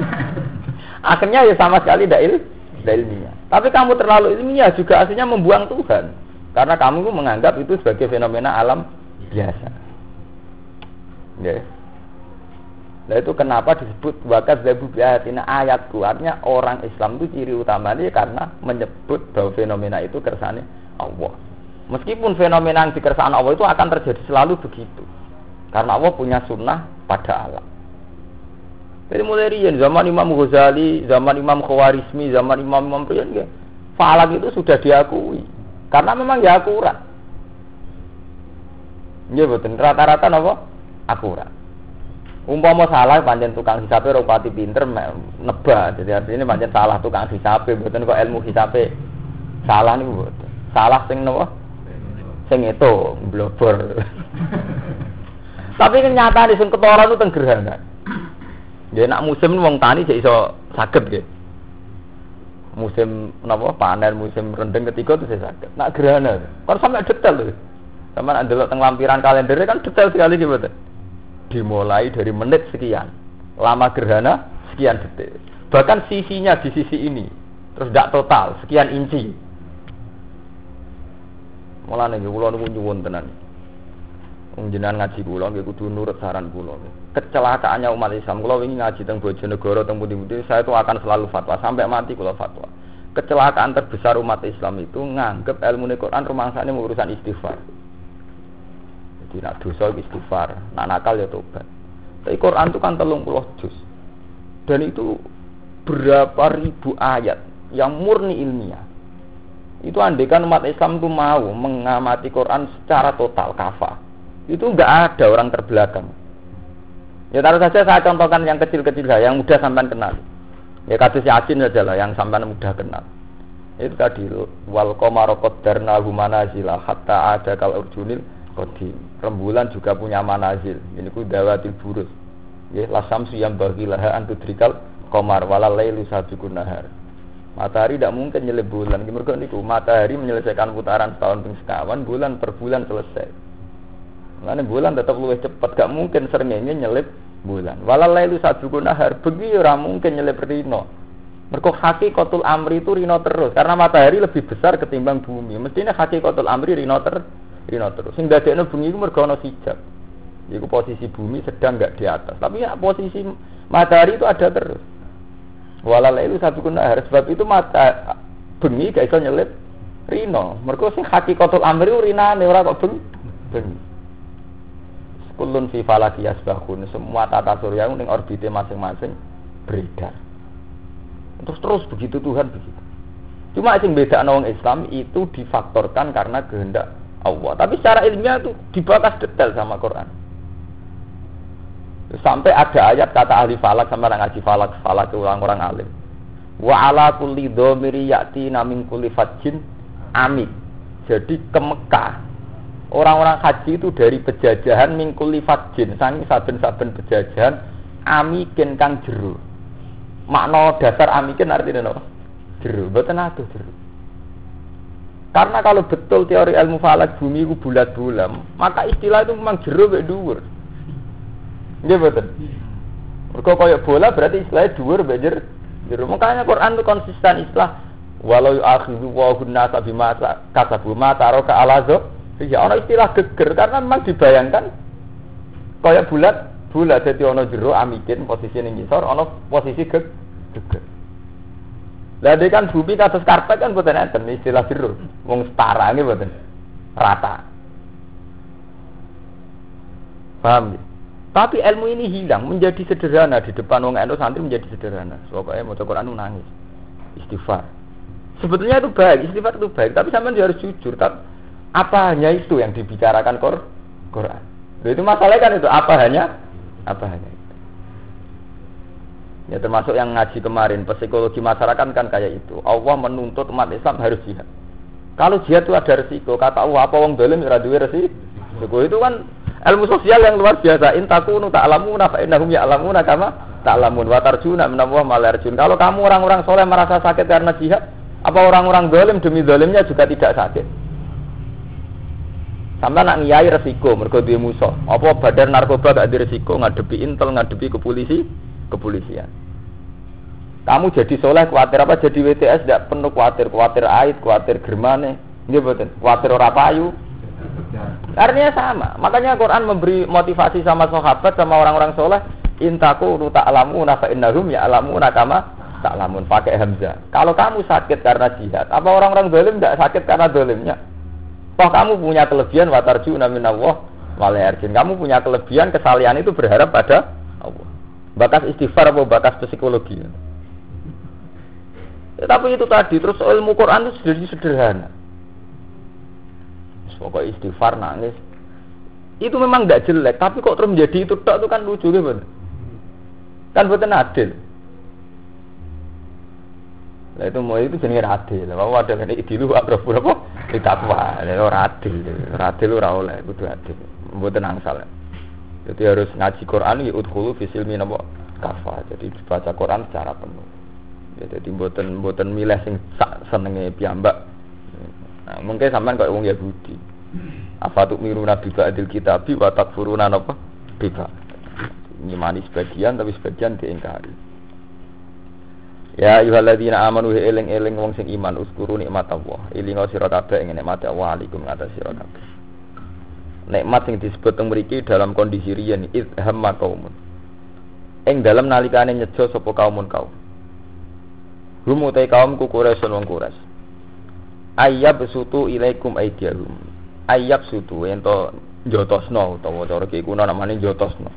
Akhirnya ya sama sekali tidak il, ilmiah. Tapi kamu terlalu ilmiah juga aslinya membuang Tuhan. Karena kamu menganggap itu sebagai fenomena alam biasa. Ya. Nah itu kenapa disebut wakat zabu biatina ayatku. Artinya orang Islam itu ciri utamanya karena menyebut bahwa fenomena itu kersane Allah. Meskipun fenomena yang dikersaan Allah itu akan terjadi selalu begitu. Karena Allah punya sunnah pada alam. Jadi mulai rian zaman Imam Ghazali, zaman Imam Khawarizmi, zaman Imam Imam Rian ya, falak itu sudah diakui. Karena memang ya akurat. Ya betul. Rata-rata apa? Akurat. Umpama salah panjen tukang hisape rupati pinter nebak. Jadi artinya panjen salah tukang hisape, betul kok ilmu hisape salah nih betul. Salah sing nopo? sing itu blobor. Tapi kenyataan di sing ketara itu tenggerhana. Ya nak musim wong tani jadi iso saged nggih. Musim napa panen musim rendeng ketiga itu saya sakit. Nak gerhana. Kan sampai detail loh. Sama nak delok teng lampiran kalender kan detail sekali gitu. Dimulai dari menit sekian. Lama gerhana sekian detik. Bahkan sisinya di sisi ini. Terus tidak total, sekian inci. Mulane nggih kula niku nyuwun tenan. Jenengan ngaji kula nggih kudu nurut saran kula. Kecelakaannya umat Islam kula wingi ngaji teng Bojonegoro teng pundi-pundi saya itu akan selalu fatwa sampai mati kula fatwa. Kecelakaan terbesar umat Islam itu nganggep ilmu Quran rumangsane urusan istighfar. Jadi nak dosa istighfar, nak nakal ya tobat. Tapi Quran itu kan telung puluh juz. Dan itu berapa ribu ayat yang murni ilmiah. Itu andekan umat Islam itu mau mengamati Quran secara total kafa. Itu nggak ada orang terbelakang. Ya taruh saja saya contohkan yang kecil-kecil lah yang mudah sampai kenal. Ya kasus yasin saja lah yang sampai mudah kenal. Itu tadi wal komarokot darna manazila hatta ada kal urjunil kodim rembulan juga punya manazil ini ku dawatil burus ya lasam suyam bagilah antudrikal komar walalailu sabikun nahar Matahari tidak mungkin nyelip bulan. Mereka niku matahari menyelesaikan putaran setahun ping sekawan, bulan per bulan selesai. Lain bulan tetap lebih cepat, gak mungkin seringnya nyelip bulan. Walau itu satu nahar, begi orang mungkin nyelip rino. Mereka kotul amri itu rino terus, karena matahari lebih besar ketimbang bumi. Mestinya kotul amri rino ter, rino terus. Sehingga dia bumi itu no hijab. Jadi posisi bumi sedang nggak di atas, tapi ya posisi matahari itu ada terus. Walal itu satu kuna harus sebab itu mata bengi gak iso nyelip rino. Mereka sing kotul amri rinane ora kok bengi. Bengi. Kulun fi falaki yasbahun. Semua tata surya ning orbite masing-masing beredar. Terus terus begitu Tuhan begitu. Cuma sing beda wong Islam itu difaktorkan karena kehendak Allah. Tapi secara ilmiah itu dibahas detail sama Quran. Sampai ada ayat kata ahli falak sama orang ngaji falak, falak itu orang-orang alim. Wa ala kulli dhamiri ya'ti namin kulli fajin amik. Jadi ke Mekah orang-orang haji itu dari pejajahan mingkuli fajin, sangi saben-saben pejajahan amikin kang jeru. Makna dasar amikin artinya apa? Jeru, betul jeru. Karena kalau betul teori ilmu falak bumi itu bulat-bulam, maka istilah itu memang jeru be dhuwur. Nggih betul. Mergo kaya bola berarti istilahnya dhuwur banjir. Jero makanya Quran itu konsisten istilah walau akhidhu wa hunna bima kasabu ma taraka alazo. Ya ana istilah geger karena memang dibayangkan kaya bulat bulat jadi ono jero amikin posisi ning ngisor ono posisi ge geger. Lah kan bumi kados karpet kan boten enten istilah jero. Wong setara nggih boten. Rata. Paham ya? Tapi ilmu ini hilang, menjadi sederhana di depan wong endo santri menjadi sederhana. Pokoknya mau Quran nangis, istighfar. Sebetulnya itu baik, istighfar itu baik, tapi sampean harus jujur. Tapi apa hanya itu yang dibicarakan Qur Quran? Itu masalahnya kan itu apa hanya apa hanya itu. Ya termasuk yang ngaji kemarin psikologi masyarakat kan kayak itu. Allah menuntut umat Islam harus jihad. Kalau jihad itu ada resiko, kata Allah apa wong dolim ora duwe resiko. Itu kan Ilmu sosial yang luar biasa. Intakunu ta'lamuna fa innahum ya'lamuna kama ta'lamun wa tarjuna minallah malarjun. Kalau kamu orang-orang soleh merasa sakit karena jihad, apa orang-orang dolim demi dolimnya juga tidak sakit? Sampai nak ngiyai resiko mergo duwe musuh. Apa badan narkoba gak ada resiko ngadepi intel, ngadepi ke polisi, kepolisian. Kamu jadi soleh khawatir apa jadi WTS tidak penuh khawatir, khawatir ait, khawatir germane, ini betul, khawatir ora payu. Artinya sama. Makanya Quran memberi motivasi sama sahabat sama orang-orang soleh. Intaku nu ta'lamu nafa innahum ya alamu nakama ta'lamun pakai hamzah. Kalau kamu sakit karena jihad, apa orang-orang dolim tidak sakit karena dolimnya? Toh kamu punya kelebihan watarju namin Allah. Kamu punya kelebihan kesalian itu berharap pada Allah. Bakas istighfar atau bakas psikologi. Ya, tapi itu tadi terus ilmu Quran itu sendiri sederhana. Pokoknya istighfar nangis. Itu memang tidak jelek, tapi kok terus menjadi itu tak itu kan lucu gitu. Kan betul adil. Lah itu mau itu jenenge adil. Mau ada nek idilu apa berapa? Ditakwa. Nek ora adil. Ora adil ora oleh kudu adil. Mboten angsal. Jadi harus ngaji Quran ya udkhulu fi silmi napa kafa. Jadi baca Quran secara penuh. Ya jadi mboten mboten milih sing sak senenge. Nah, mungkin sampean kok wong Yahudi. Apa tuh miru nabi ba'dil kitabi wa takfuruna napa? Biba. Nyimani sebagian tapi sebagian diingkari. Ya ayyuhalladzina amanu eling-eling wong sing iman uskuru nikmat Allah. Elinga sira kabeh ing nikmat Allah alaikum ngatas sira kabeh. Nikmat sing disebut teng mriki dalam kondisi riyen idhamma kaumun. Ing dalam nalikane nyejo sapa kaumun kaum. Hum utai kaum ku Quraisy wong Quraisy. Ayyab sutu ilaikum aidiyahum. Ayyab sutu ento jotosno utawa cara ki kuna namane jotosno.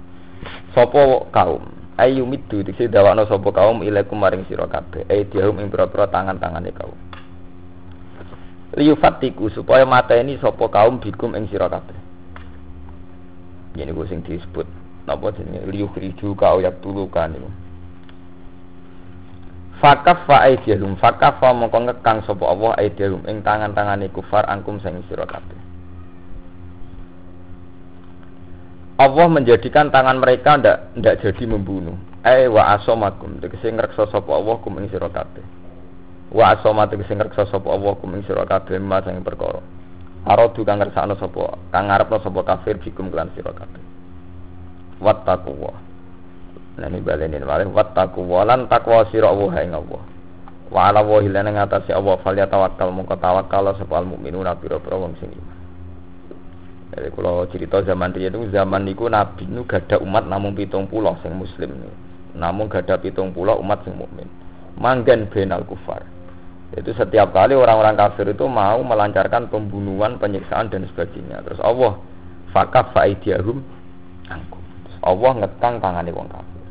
Sapa kaum ayu midu diksi dawakno sapa kaum ilaikum maring sira kabeh ai diahum ing pira tangan-tangane kaum liyufatiku supaya mateni sapa kaum bikum ing sira kabeh yen iku sing disebut napa jenenge liyukhriju ka ayat tulukan niku Fakaf fa aidiyahum fakaf fa mongko ngekang sapa Allah aidiyahum ing tangan-tangane kufar angkum sing sira kabeh Allah menjadikan tangan mereka ndak ndak jadi membunuh. Eh wa asomakum tegese ngreksa sapa Allah kum ing sira kabeh. Wa asoma tegese ngreksa sapa Allah kum ing sira kabeh mas ing perkara. Aradu kang ngersakno sapa kang ngarepno sapa kafir bikum kelan sira kabeh. Wattaqwa. Nah ini balenin malih wattaqwa lan takwa sira Allah ing Allah. Wa ala wa hilana ngatasi Allah fal yatawakkal mongko tawakkal sapa mukminuna pira-pira wong sing iman. Jadi kalau cerita zaman dia itu zaman niku Nabi itu gak ada umat namun pitung pulau sing Muslim namun gak ada pitung pulau umat sing mukmin. Manggen benal kufar. Itu setiap kali orang-orang kafir itu mau melancarkan pembunuhan, penyiksaan dan sebagainya. Terus Allah fakaf faidiyahum angkum. Allah ngetang tangannya wong kafir.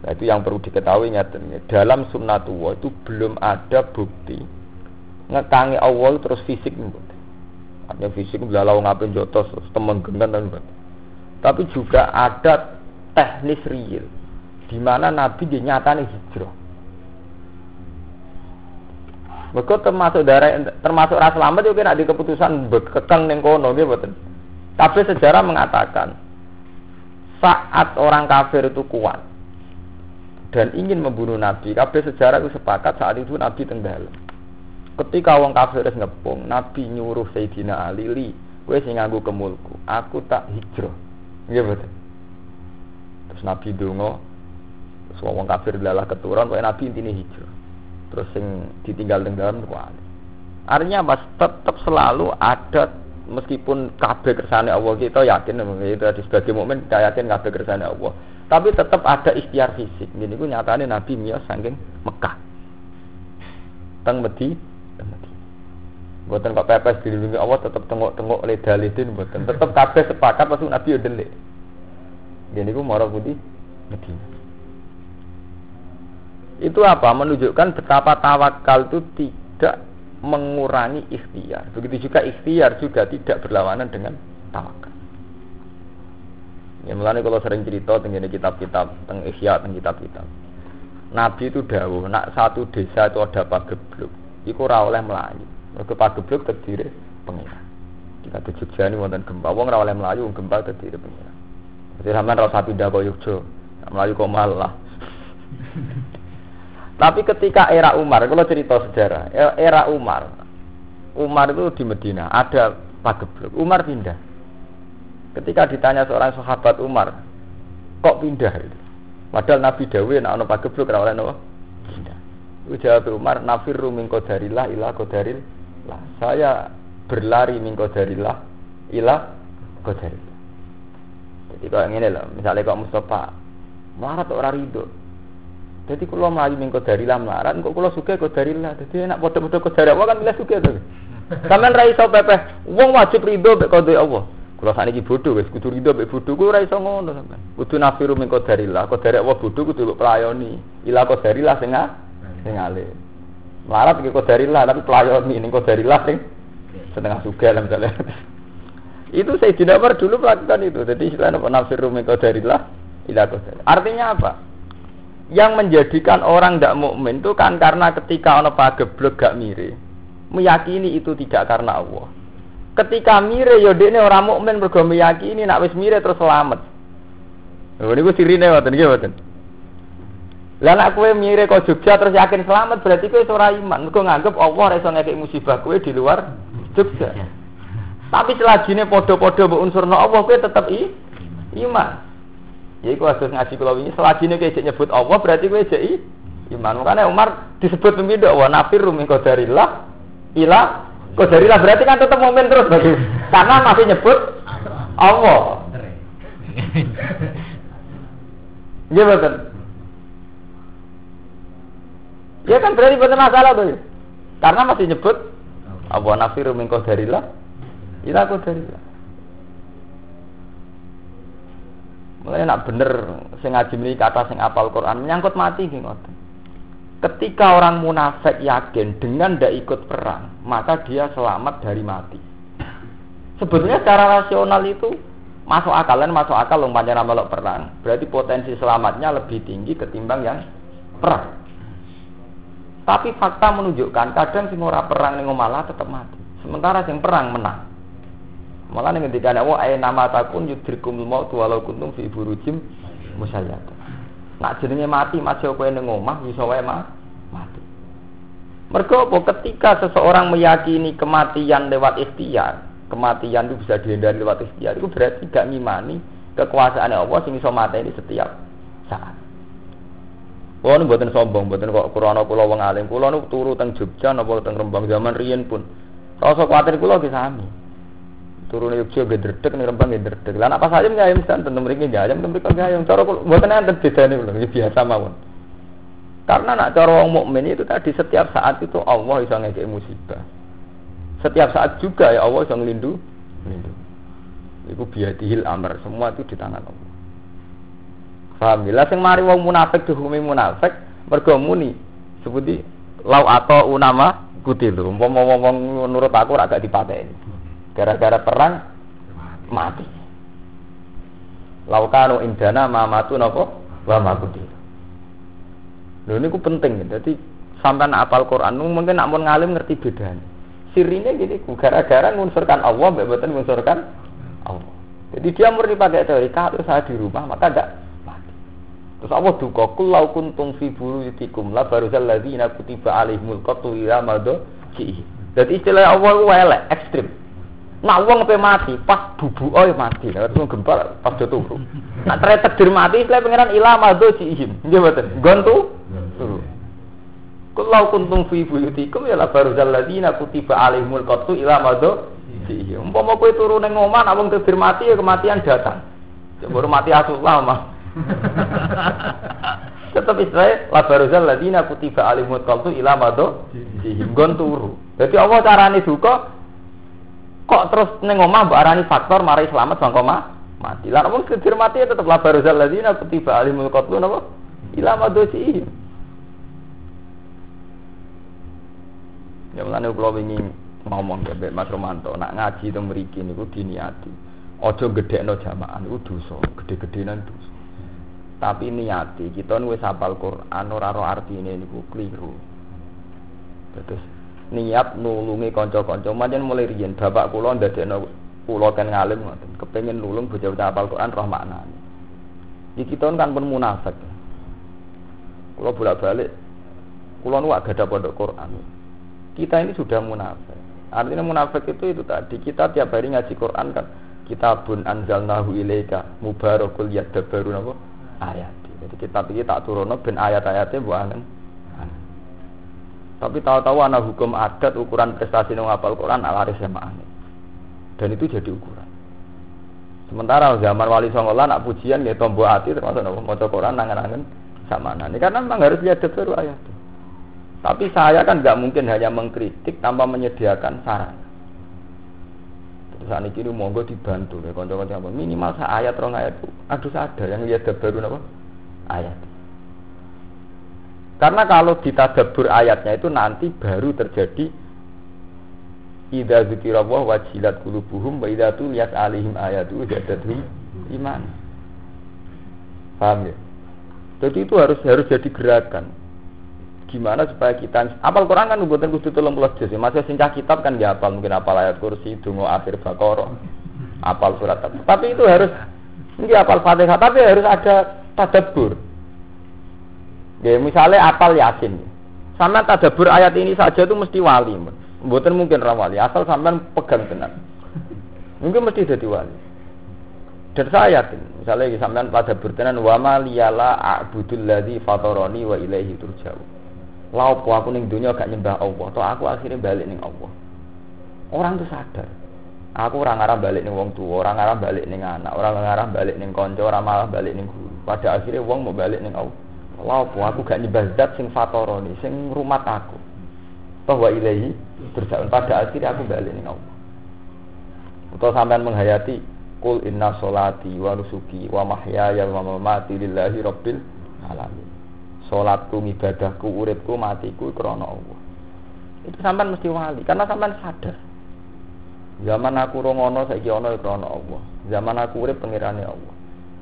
Nah, itu yang perlu diketahui nyatanya. Dalam sunnatullah itu belum ada bukti ngekangi Allah terus fisik. Artinya fisik belalau ngapain jotos temen gendan dan Tapi juga ada teknis real di mana Nabi dinyatakan hijrah. Mereka termasuk darah termasuk ras lambat juga nak di keputusan bekekang neng kono gitu Tapi sejarah mengatakan saat orang kafir itu kuat dan ingin membunuh Nabi, kabeh sejarah itu sepakat saat itu Nabi tenggelam. Ketika wong kafir wis ngepung, Nabi nyuruh Sayyidina Ali, "Li, kowe sing kemulku, aku tak hijrah." Nggih betul. Terus Nabi donga, terus wong kafir lalah keturun, kowe Nabi intine hijrah. Terus sing ditinggal ning dalam ku Ali. Artinya mas tetap selalu ada meskipun kabeh kersane Allah kita yakin itu sebagai mukmin kita yakin kabeh kersane Allah. Tapi tetap ada ikhtiar fisik. Ini ku nyatane Nabi miyos saking Mekah. Teng Medina Buatan kok pepes dilindungi Allah tetap tengok-tengok oleh dalidin buatan. Tetap kabeh sepakat pasti Nabi udah. Jadi gue marah putih Medina. Itu apa? Menunjukkan betapa tawakal itu tidak mengurangi ikhtiar. Begitu juga ikhtiar juga tidak berlawanan dengan tawakal. Ya mulanya kalau sering cerita tentang kitab-kitab tentang ihya tentang kitab-kitab. Nabi itu dawuh, nak satu desa itu ada pagebluk, iku ora oleh melayu. Mergo pagebluk terdiri pengiran. Jika di Jogja ini wonten gempa, wong ora oleh melayu gempa terdiri pengiran. Jadi sampean ora usah pindah Yogyo. Melayu kok malah. Tapi ketika era Umar, kalau cerita sejarah, era Umar, Umar itu di Medina ada pagebluk. Umar pindah. Ketika ditanya seorang sahabat Umar, kok pindah itu? Padahal Nabi Dawe nak ono pagebluk ora oleh nopo? Pindah. Jawab Umar, nafirru min qadarillah ila qadarillah. Saya berlari min qadarillah ila qadarillah. Jadi kalau ngene loh, misalnya kok Mustafa melarat orang ridho. Jadi kalau melayu min qadarillah melarat, kok kalau suka qadarillah. Jadi enak bodoh-bodoh qadar Allah kan milih suka tuh. Sampeyan ra iso pepeh, wong wajib ridho mek qadar Allah. Kula sakniki bodho wis kudu ridho mek bodho ku ora iso ngono sampean. Kudu nafiru min qadarillah, qadar Allah bodho kudu mbok pelayoni. Ila qadarillah sing sing alim. Melarat iki qadarillah tapi pelayoni ning qadarillah sing setengah suga lah misalnya. itu saya Umar dulu melakukan itu. Jadi istilahnya apa nafiru min qadarillah ila qadar. Artinya apa? Yang menjadikan orang tidak mukmin itu kan karena ketika ono pageblek gak mire, meyakini itu tidak karena Allah. Ketika mire yo ini orang mukmin mergo meyakini nak wis mire terus selamat. Lha niku sirine ngoten nggih mboten. Lah nek kowe mire kok Jogja terus yakin selamat berarti kowe ora iman. Mergo nganggep Allah ora iso ngekek musibah kowe di luar Jogja. Tapi selajine padha-padha mbok unsurno Allah kowe tetep i iman. Ya iku harus ngaji kula wingi selajine kowe nyebut Allah berarti kowe cek i iman. Makanya Umar disebut pemimpin wa nafir min qadarillah ila qadarillah berarti kan tetap momen terus bagi karena masih nyebut Allah. Iya betul. Ya kan berarti betul masalah tuh. Karena masih nyebut Allah nafiru min qadarillah ila qadarillah. Mulai nak bener sing ngaji kata sing apal Quran menyangkut mati nggih ngoten. Ketika orang munafik yakin dengan tidak ikut perang, maka dia selamat dari mati. Sebetulnya secara rasional itu masuk akal dan masuk akal loh panjang melok perang. Berarti potensi selamatnya lebih tinggi ketimbang yang perang. Tapi fakta menunjukkan kadang sing ora perang ning malah tetap mati. Sementara sing perang menang. Malah ning ketika ana wae nama takun yudrikum maut walau kuntum fi burujim musayyad. Nak jenenge mati masih kowe ning omah iso wae mati. Mergo apa ketika seseorang meyakini kematian lewat ikhtiar, kematian itu bisa dihindari lewat ikhtiar, itu berarti gak ngimani kekuasaan Allah sing iso mateni setiap saat. Kulo nu mboten sombong, mboten kok krana kula wong alim. Kula nu turu teng Jogja napa teng Rembang zaman riyen pun. Rasa kuwatir kula ki sami turun Yogyo gak derdek nih rembang gak derdek lah apa saja nggak ayam san tentu mereka nggak ayam tentu mereka nggak ayam. Cara buat nanti beda nih belum biasa mawon. Karena nak cara orang mukmin itu tadi setiap saat itu Allah bisa ngekek musibah. Setiap saat juga ya Allah bisa ngelindu ngelindu itu biadihil amr semua itu di tangan Allah. Paham ya sing mari wong munafik dihukumi munafik mergo muni. Seperti lau atau unama kutilu. Umpama wong nurut aku ora gak dipateni Gara-gara perang mati. Laukanu indana mamatu nopo wa makuti. Lho ku penting. Jadi sampai apal Quran mungkin nak mau ngalim ngerti bedanya. Sirine gini, gara-gara ngunsurkan Allah, bebetan ngunsurkan Allah. Jadi dia murni pakai teori, kalau saya di rumah maka tidak mati. Terus Allah duka, kulau kuntum fi buyutikum la baruzal ladzina kutiba alaihimul qatlu ila Jadi istilah Allah itu elek, ekstrim. Nak wong pe mati, pas bubu oh mati. Lah terus gempa pas do turu. Nak tere takdir mati, selain pangeran ila mado cihim. Nggih mboten. Gontu. Turu. Kulau kuntum fi buyutikum ya la baruzal ladina kutiba alaihimul qatlu ila mado cihim. Umpama kowe turu ning omah nak wong takdir mati ya kematian datang. Coba mati asullah mah. Tetap Israel la baruzal ladina kutiba alaihimul qatlu ila mado cihim. Gon turu. Jadi Allah carane duka Kok terus neng omah mbok arani faktor mari selamat bang koma mati. Lah wong kedir mati ya tetep la baruzal ladzina kutiba alimul qatlu napa? Ila madosi. Ya mulane kula wingi ngomong ke Mas Romanto, nak ngaji teng mriki niku diniati. Aja gedhekno jamaah niku dosa, gede-gedenan dosa. Tapi niati kita wis hafal Quran ora ro artine niku keliru. Terus niat nulungi kanca-kanca. Manjen mulai riyen bapak kula ndadekno kula kan ngalim ngoten. Kepengin nulung bocah-bocah hafal Quran roh maknane. Iki kita kan pun munafik. Kula bolak-balik kula nu gak ada pondok Quran. Kita ini sudah munafik. Artinya munafik itu itu tadi kita tiap hari ngaji Quran kan kitabun anzalnahu ilaika mubarakul yadabbaru napa ayat. Jadi kitab iki tak turunno ben ayat-ayatnya angen. Tapi tahu-tahu anak hukum adat ukuran prestasi nang hafal Quran ala SMA Dan itu jadi ukuran. Sementara zaman Wali Songo nak pujian ya tombol hati termasuk nopo maca Quran nangan-nangan sama nani karena memang harus lihat baru ayat. Tapi saya kan nggak mungkin hanya mengkritik tanpa menyediakan saran. Terus saat ini monggo dibantu ya konco-konco apa minimal sa ayat rong ayat itu aduh ada yang lihat baru nopo ayat. Karena kalau ditadabur ayatnya itu nanti baru terjadi Ida zikirallah wajilat kulubuhum wa idza tuliyat alihim ayatu zadatuhum iman. Paham ya? Jadi itu harus harus jadi gerakan. Gimana supaya kita apal Quran kan mboten kudu 30 juz. Masih singkah kitab kan ya apal mungkin apal ayat kursi, donga akhir Baqarah, apal surat. Tapi itu harus ini apal Fatihah, tapi harus ada tadabbur. Ya, misalnya apal Yasin. Sama tadabbur ayat ini saja itu mesti wali. Mboten mungkin ra wali, asal sampean pegang tenan. Mungkin mesti jadi wali. Dan saya yakin, misalnya sampean pada bertenan wa ma liyala a'budul ladzi fatarani wa ilaihi turja'u. Opo aku ning dunia gak nyembah Allah, toh aku akhirnya balik ning Allah. Orang tuh sadar. Aku orang arah balik ning wong tua, orang arah balik ning anak, orang arah balik ning konco, orang malah balik ning guru. Pada akhirnya wong mau balik ning Allah. Lah opo aku gak nyembah zat sing fatarani, sing rumat aku. Toh wa ilaihi turja'un. Pada akhirnya aku balik ning Allah. Atau sampean menghayati Kul inna solati wa nusuki wa mahyaya wa mamati lillahi rabbil alamin. Salatku, ibadahku, uripku, matiku krana Allah. Itu sampean mesti wali karena sampean sadar. Zaman aku rongono saiki ana krana Allah. Zaman aku urip pengirane Allah.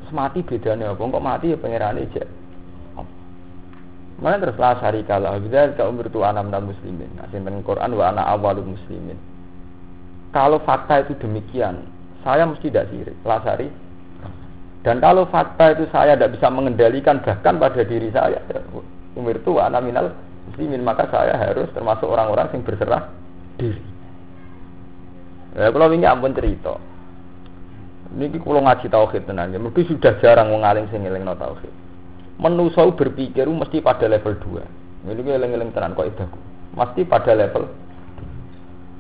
Terus mati bedane apa? Kok mati ya pengirane jek. Mana terus lah syarika lah. Bila ka umur tu anam dan muslimin. Nah, sinten Quran wa ana awalul muslimin. Kalau fakta itu demikian, saya mesti tidak sirik, lasari. Dan kalau fakta itu saya tidak bisa mengendalikan bahkan pada diri saya, ya, umur anak minal muslimin, maka saya harus termasuk orang-orang yang berserah diri. Ya, kalau ini ampun cerita. Ini kalau ngaji tauhid tenan, ya, mungkin sudah jarang mengalim sing no tauhid. Menusau berpikir mesti pada level 2. Ini eling-eling tenan kok idaku. Mesti pada level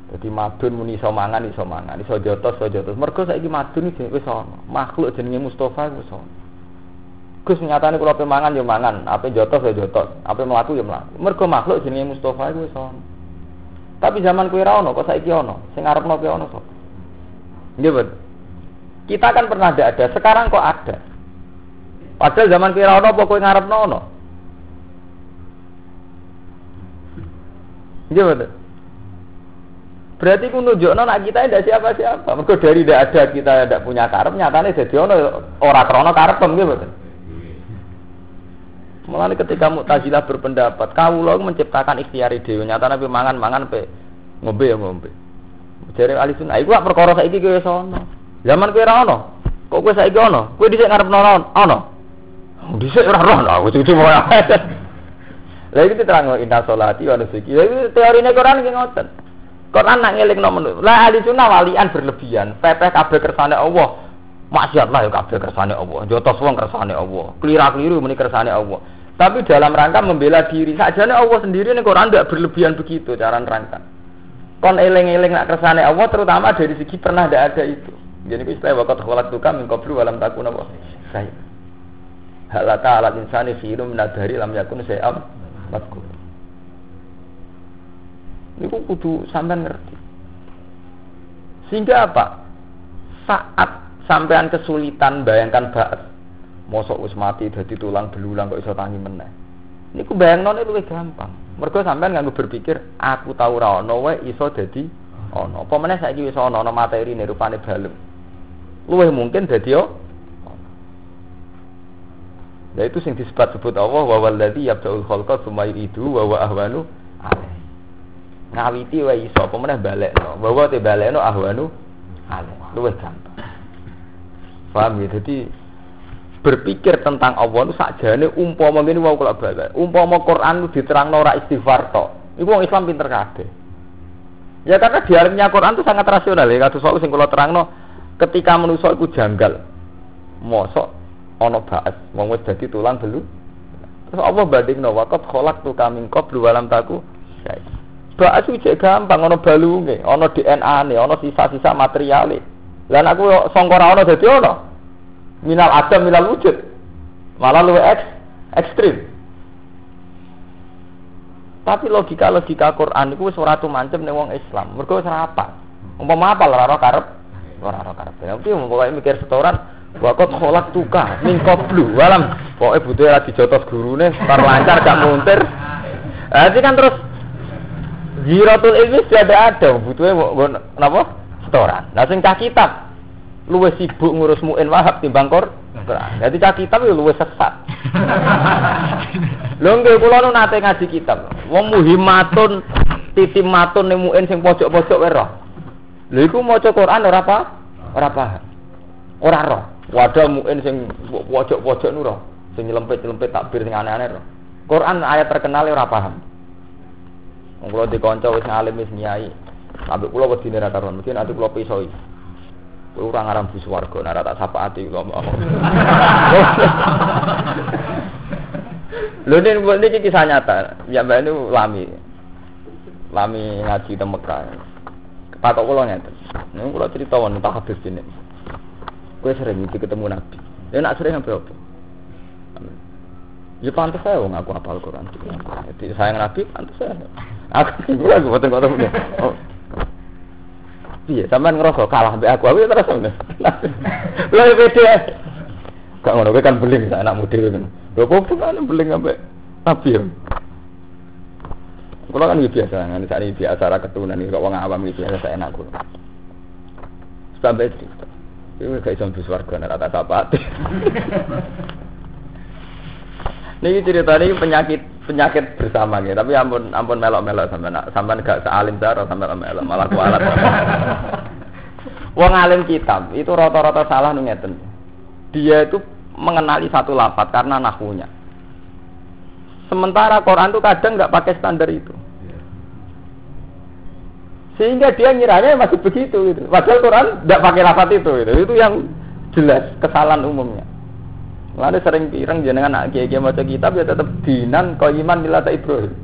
jadi madun muni iso mangan iso mangan, iso jotos iso jotos. Mergo saiki madun iki wis ana. Makhluk jenenge Mustafa wis ana. Gus nyatane kula pe mangan ya mangan, ape jotos ya jotos, ape mlaku ya mlaku. Mergo makhluk jenenge Mustafa iku wis. Tapi zaman kuwi ra ono, kok saiki ono. Sing ngarepno kuwi ono sapa? Nggih. Kita kan pernah ada, ada, sekarang kok ada. Padahal zaman kuwi ra ono apa kowe ngarepno ono? Nggih, Bet. Berarti ku nunjukno nak kita tidak siapa-siapa. Mergo dari tidak ada kita tidak punya karep nyatane dadi ono ora krana karep nggih mboten. Mulane ketika Mu'tazilah berpendapat, kawula menciptakan ikhtiar dhewe, nyatane pe mangan-mangan pe ngombe ya ngombe. Jare ahli sunnah, iku perkara saiki kowe wis ono. Zaman kowe ora ono. Kok kowe saiki ono? Kowe dhisik ngarep ono? Ono. Dhisik ora ono, aku cuci moya. Lah iki diterangno inna sholati wa nusuki. Lah iki teorine Quran ki ngoten. Quran nak ngeling nomor Lah ahli sunnah walian berlebihan. Pepeh kabeh kersane Allah. Maksiat lah ya kabeh kersane Allah. Jotos wong kersane Allah. Kelira-keliru muni kersane Allah. Tapi dalam rangka membela diri sajane Allah sendiri nih Quran tidak berlebihan begitu cara nerangkan. Kon eling-eling nak kersane Allah terutama dari segi pernah tidak ada itu. Jadi istilah wakat kholak tukam min qablu walam takun apa? Saya. Halata alat insani khirum minadari lam yakun sayam matkur. Ini kudu sampean ngerti. Sehingga apa? Saat sampean kesulitan bayangkan baat, mosok wis mati dadi tulang belulang kok iso tangi meneh. Niku bayangnone luwih gampang. Mergo sampean nganggo berpikir aku tahu ra ono wae iso dadi ono. Apa meneh saiki wis ono ana materi rupane balem. Luwih mungkin dadi yo Nah itu sing disebut sebut Allah wa walladzi yabda'ul khalqa tsumma yu'idu wa wa ahwanu alaih. Ngawiti wae iso apa meneh balekno? Bahwa te balekno ahwanu ale luwih gampang. Paham ya? Jadi berpikir tentang Allah itu sakjane umpama ngene wae kula balik umpama Quran itu diterangno ora istighfar tok. Iku wong Islam pinter kabeh. Ya karena dialognya Quran itu sangat rasional ya. Kados wau sing kula terangno ketika manusa iku janggal. Mosok ana baes, wong wis dadi tulang belu. Terus apa bandingno waqat kholak tu kaming qablu walam taku. Baes itu jek gampang ana balunge, ana DNA-ne, ana sisa-sisa materiale. Lah aku sangka ora ana dadi ana. Minal adam minal wujud. Malah luwih eks, ekstrim. Tapi logika logika Quran itu suara tuh mancem nih wong Islam. Mereka ora apa? Umpama apa lara karep? Lara karep. Tapi pokoke mikir setoran Wakot kolak tuka mingkop blu walam pokoknya butuh lagi jotos gurune tar lancar gak muntir. Nanti kan terus Ziratul ilmi sudah ada ada butuhnya kenapa setoran. Nah sing cah kitab luwes sibuk ngurus muin wahab timbang kor. Jadi cah kitab ya luwes sesat. Lho nggih kula nu nate ngaji kitab. Wong muhimatun titimatun ning muin sing pojok-pojok wae roh. Lha iku maca Quran ora apa? Ora paham. Ora roh. Wadah muin sing pojok-pojok nu roh. Sing nyelempit-nyelempit takbir sing aneh-aneh roh. Quran ayat terkenal ora paham. Wong kula dikanca wis ngalim wis nyai. Sampai kula wedine ra karuan, mungkin ati kula pisoi. Kulo ora ngaram bu swarga, nek tak sapati kula mau. Lho ini ini kisah nyata. Ya mbak ini lami, lami ngaji di Mekah. Patok kulo nyata. Ini kulo cerita wan tak habis ini. Gue sering itu ketemu Nabi. Ya nak sering apa apa? Ya pantas saya wong aku apal Quran. Jadi sayang Nabi pantas saya. Aku gue aku betul punya. Oh. Iya, sampean ngerasa kalah mbek aku, aku ya terus ngono. Lha beda. Gak ngono kan beling anak model kan. Lho apa kan beling ambek Nabi ya. Kalau kan biasa, kan saat ini biasa ra ketunan nih, kok wong awam biasa saya enak kulo. Sampai itu, itu kayak iso bis warga rata sapat. Niki cerita ini penyakit penyakit bersama gitu, tapi ampun ampun melok melok sampai nak sampai gak sealim cara sampai melok malah kualat. Wong alim kitab itu rata-rata salah nih Dia itu mengenali satu lafat karena nahunya. Sementara Quran itu kadang nggak pakai standar itu. Sehingga dia ngiranya masih begitu gitu. Padahal Quran nggak pakai lafat itu gitu. Itu yang jelas kesalahan umumnya. Lalu sering pireng jenengan anak kiai maca kitab ya tetap dinan koyiman milata Ibrahim.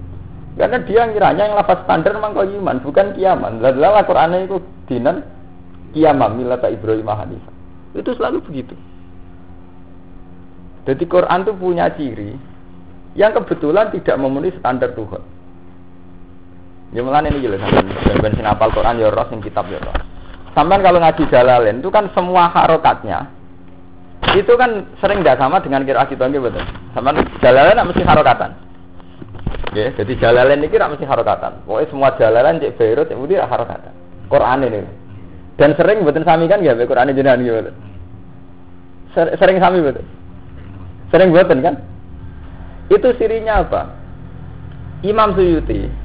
Karena dia ngiranya yang lafaz standar memang koyiman, bukan kiaman. Lalu Quran itu dinan kiaman milata Ibrahim Hanifah. Itu selalu begitu. Jadi Quran itu punya ciri yang kebetulan tidak memenuhi standar Tuhan. Ya mulane ini jelas sampean ben sinapal Quran ya ros kitab ya ros. Sampean kalau ngaji Jalalain itu kan semua harokatnya itu kan sering tidak sama dengan kira kita gitu betul. Sampean Jalalain mesti harokatan. Ya, jadi Jalalain ini tidak mesti harokatan. Pokoknya semua Jalalain cek Beirut itu tidak harokatan. Quran ini. Dan sering betul sami kan ya Quran jenengan gitu. Sering sami betul. Sering buatan kan? Itu sirinya apa? Imam Suyuti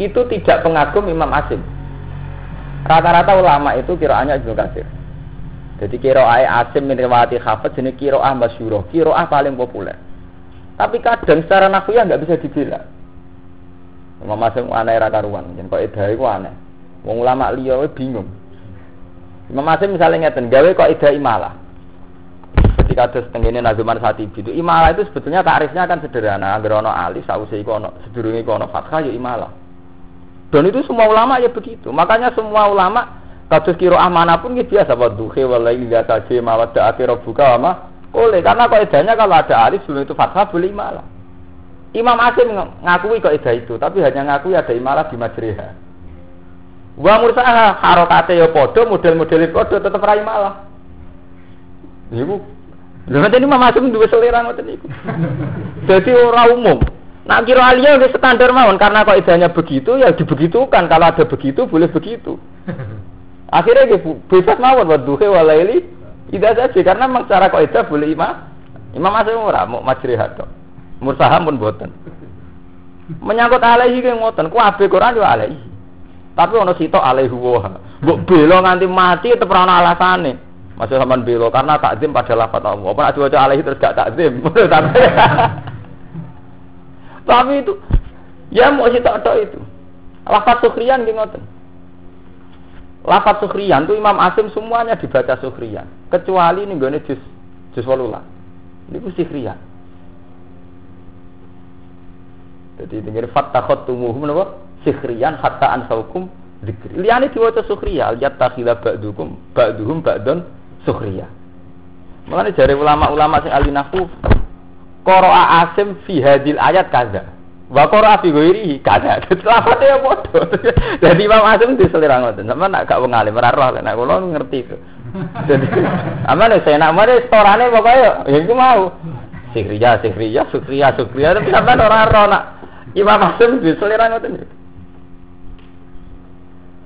itu tidak pengagum Imam Asim. Rata-rata ulama itu kiraannya Ibnu Katsir. Jadi kiroah Asim minriwati Hafid jenis kiroah masyuroh, paling populer. Tapi kadang secara ya nggak bisa dibela. Imam Asim aneh raka ruan, jadi kok edah itu aneh. Wong ulama liya bingung. Imam Asim misalnya ngeten, gawe kok edah imalah ketika ada setengahnya nazuman saat itu imalah itu sebetulnya tarifnya kan sederhana agar ono alif sausi iku ono sedurunge iku ono fathah ya imalah dan itu semua ulama ya begitu. Makanya semua ulama kados kiroah mana pun ya biasa wa duhe walai lihat aja mawad akhir buka ama oleh karena kaidahnya kalau ada alif sebelum itu fathah boleh imalah. Imam Asim ngakui kok ida itu tapi hanya ngakui ada imalah di majriha. Wa mursaha harokate ya podo model-model podo tetap rai malah Ibu Lha ini Imam Asim duwe selera ngoten niku. Jadi ora umum. Nak kira alia udah standar mawon karena kok idanya begitu ya dibegitukan kalau ada begitu boleh begitu. Akhirnya dia bebas mawon buat duhe walaili tidak saja karena memang cara kok ida boleh imam imam Asim ora mau majrihat kok. Mursaham pun boten. Menyangkut alaihi ki ngoten, kuwabe Quran yo alaihi. Tapi ono sitok alaihi wa. Mbok bela nganti mati tetep ora ana alasane. Masih sama belo karena takzim pada lafaz Allah. Apa wajah alaihi terus gak takzim? Tapi itu ya mau sih tak itu. Lafaz sukrian gitu ngoten. Lafat sukriyan itu Imam Asim semuanya dibaca sukriyan, kecuali nih gue jus jus walula. Ini pun sihriyan. Jadi dengar fatakot tumuhum napa? Sihriyan hatta ansaukum dzikri. Liyane diwaca sukriya, lihat takhila ba'dukum ba'duhum ba'don sukriya. Makanya dari ulama-ulama sing ahli nahwu qara'a asim fi hadil ayat kaza. Wa qara'a fi ghairi kaza. Lafate ya padha. Jadi Imam Asim diselira ngoten. Sama nak gak wong alim ora roh nek kula ngerti itu. Jadi amane saya nak mare storane pokoke ya iku mau. Sikriya, sikriya, sukriya, sukriya tapi sampean ora roh nak Imam Hasim di selera ngoten.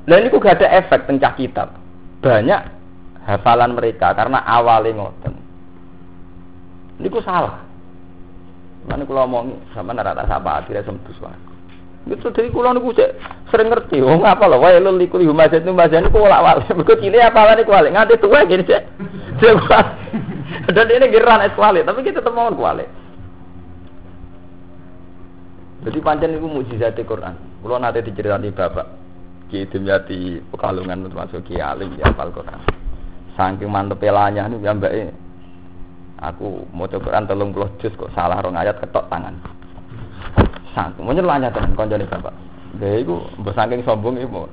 Lah ini gak ada efek tencah kitab. Banyak hafalan mereka karena awalnya ngoten. Ini ku salah. Mana kalau ngomong sama rata sapa akhirnya sembus wae. Itu dari kulo niku cek sering ngerti. Oh ngapa loh? Wae lu liku masjid nu masjid niku wala wale. Mergo cilik apa niku wale nganti tuwa gini cek. Dan ini geran es wale, tapi kita temuan wale. Jadi pancen itu mujizat Quran. Kulo nate diceritani bapak Ki Dimyati Pekalungan termasuk Ki Alim ya hafal Quran. Saking mantep pelanya nih mbak Aku mau coba Quran telung puluh juz kok salah rong ayat ketok tangan. Sang, mau nyelanya tenan nih bapak. Dia itu mbak saking sombong ibu.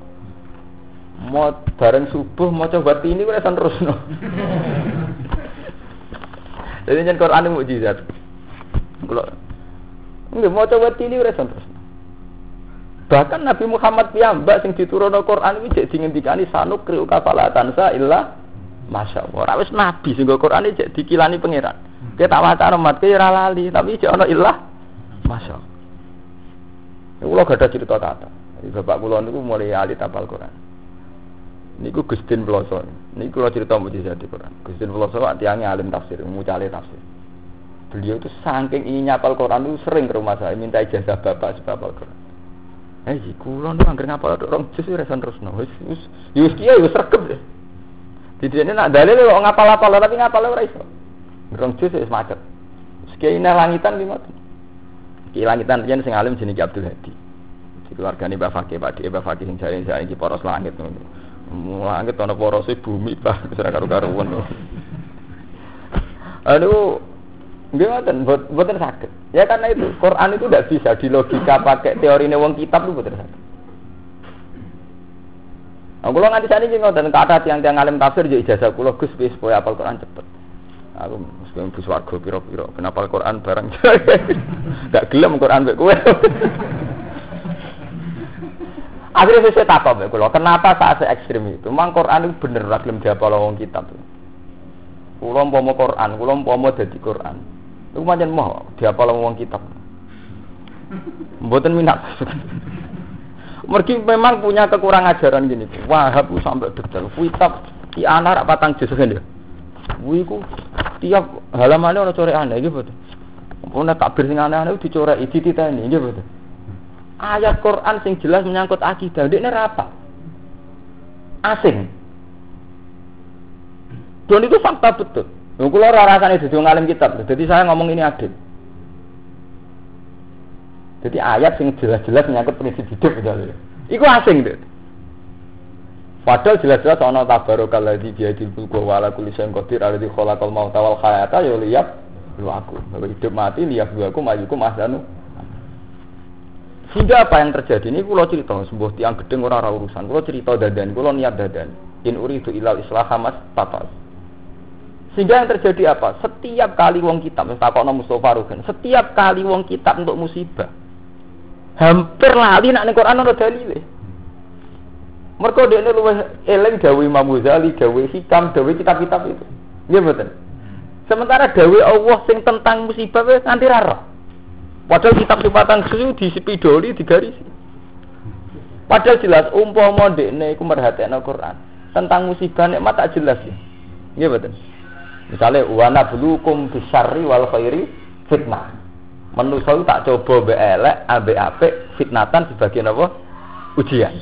Mau bareng subuh mau coba ini gue terus no. Jadi jangan Quran mujizat. Kalau Nggih maca ini ora terus. Bahkan Nabi Muhammad piyambak sing diturunno Quran iki jek dingendikani sanuk kriu kafalatan sa illa Masya Allah. Ora wis nabi sing Quran jek dikilani pangeran. Kita waca umat ke ora lali, tapi jek ana illah Masya Allah. Kulo gak ada cerita kata. Bapak kula niku mulai ahli tapal Quran. Niku Gustin Veloso. Niku kula cerita mujizat di Quran. Gustin Veloso tiangnya alim tafsir, mucale tafsir. Beliau itu saking ingin nyapal Quran itu sering ke rumah saya minta ijazah bapak sebab apal Quran. Eh, tuh angker ngapal orang jus resan terus no. Wis wis yus Di sini nak dalil kok ngapal-apal tapi ngapal ora iso. Orang jus wis macet. Ini langitan gimana? Ki langitan yen sing alim jenenge Abdul Hadi. Di keluarga ini Mbak Fakih, Pak Mbak Fakih sing jare saya iki poros langit ngono. Langit ana porose bumi Pak, ora karo-karuan. Aduh, Nggih ngoten, mboten sakit. Ya karena itu Quran itu tidak bisa di logika pakai teori wong kitab itu mboten sakit. Nah, kalau nganti sana ini ngoten, kata tiang-tiang alim tafsir jadi ijazah kulo gus bis supaya apal Quran cepet. Aku meskipun bus warga piro-piro, kenapa Quran bareng Gak gelem Quran mbek kowe. Akhirnya saya takut ya, kulo, kenapa saat se ekstrim itu? Memang Quran itu bener ora gelem diapal wong kitab. Kulo umpama Quran, kulo umpama dadi Quran. Itu macam mau diapal wong kitab. Mboten minat. Mergi memang punya kekurangan ajaran gini. Wahab sampai detail. Kitab di anak patang jus kan ya. Wiku tiap halamannya coret aneh gitu betul. Pokoknya takbir sing aneh-aneh dicoret iki titeni gitu betul. Ayat Quran sing jelas menyangkut akidah, ini apa? Asing. Dan itu fakta betul. Lho kula ora rasane dadi kitab. Jadi saya ngomong ini adil. Jadi ayat sing jelas-jelas menyangkut prinsip hidup misalnya. Iku asing deh. Padahal jelas-jelas ana tabarokal ladzi biadil mulku wa ala kulli syai'in qadir alladzi khalaqal mauta wal hayata ya liyab lu aku. Bahwa hidup mati liyab lu aku majukum asanu. Sehingga apa yang terjadi ini kulo cerita sebuah tiang gedeng orang urusan. Kulo cerita dadan, kulo niat dadan. In uridu ilal islah mas tatas. Sehingga yang terjadi apa? Setiap kali wong kitab, takokno Mustafa Rugen, setiap kali wong kitab untuk musibah, hampir lali nak ning Quran ana dalile. Mergo dekne luwih eling dawuh Imam Ghazali, dawuh Hikam, dawuh kitab-kitab itu. Nggih mboten. Sementara dawuh Allah sing tentang musibah wis nganti ra Padahal kitab sifatan susu disepidoli digarisi. Padahal jelas umpama dekne iku merhatekno Quran tentang musibah nikmat tak jelas ya. Nggih mboten. Misalnya wana bulukum bisari wal khairi fitnah. Manusia tak coba be elek, abe ape fitnatan sebagai apa? Ujian.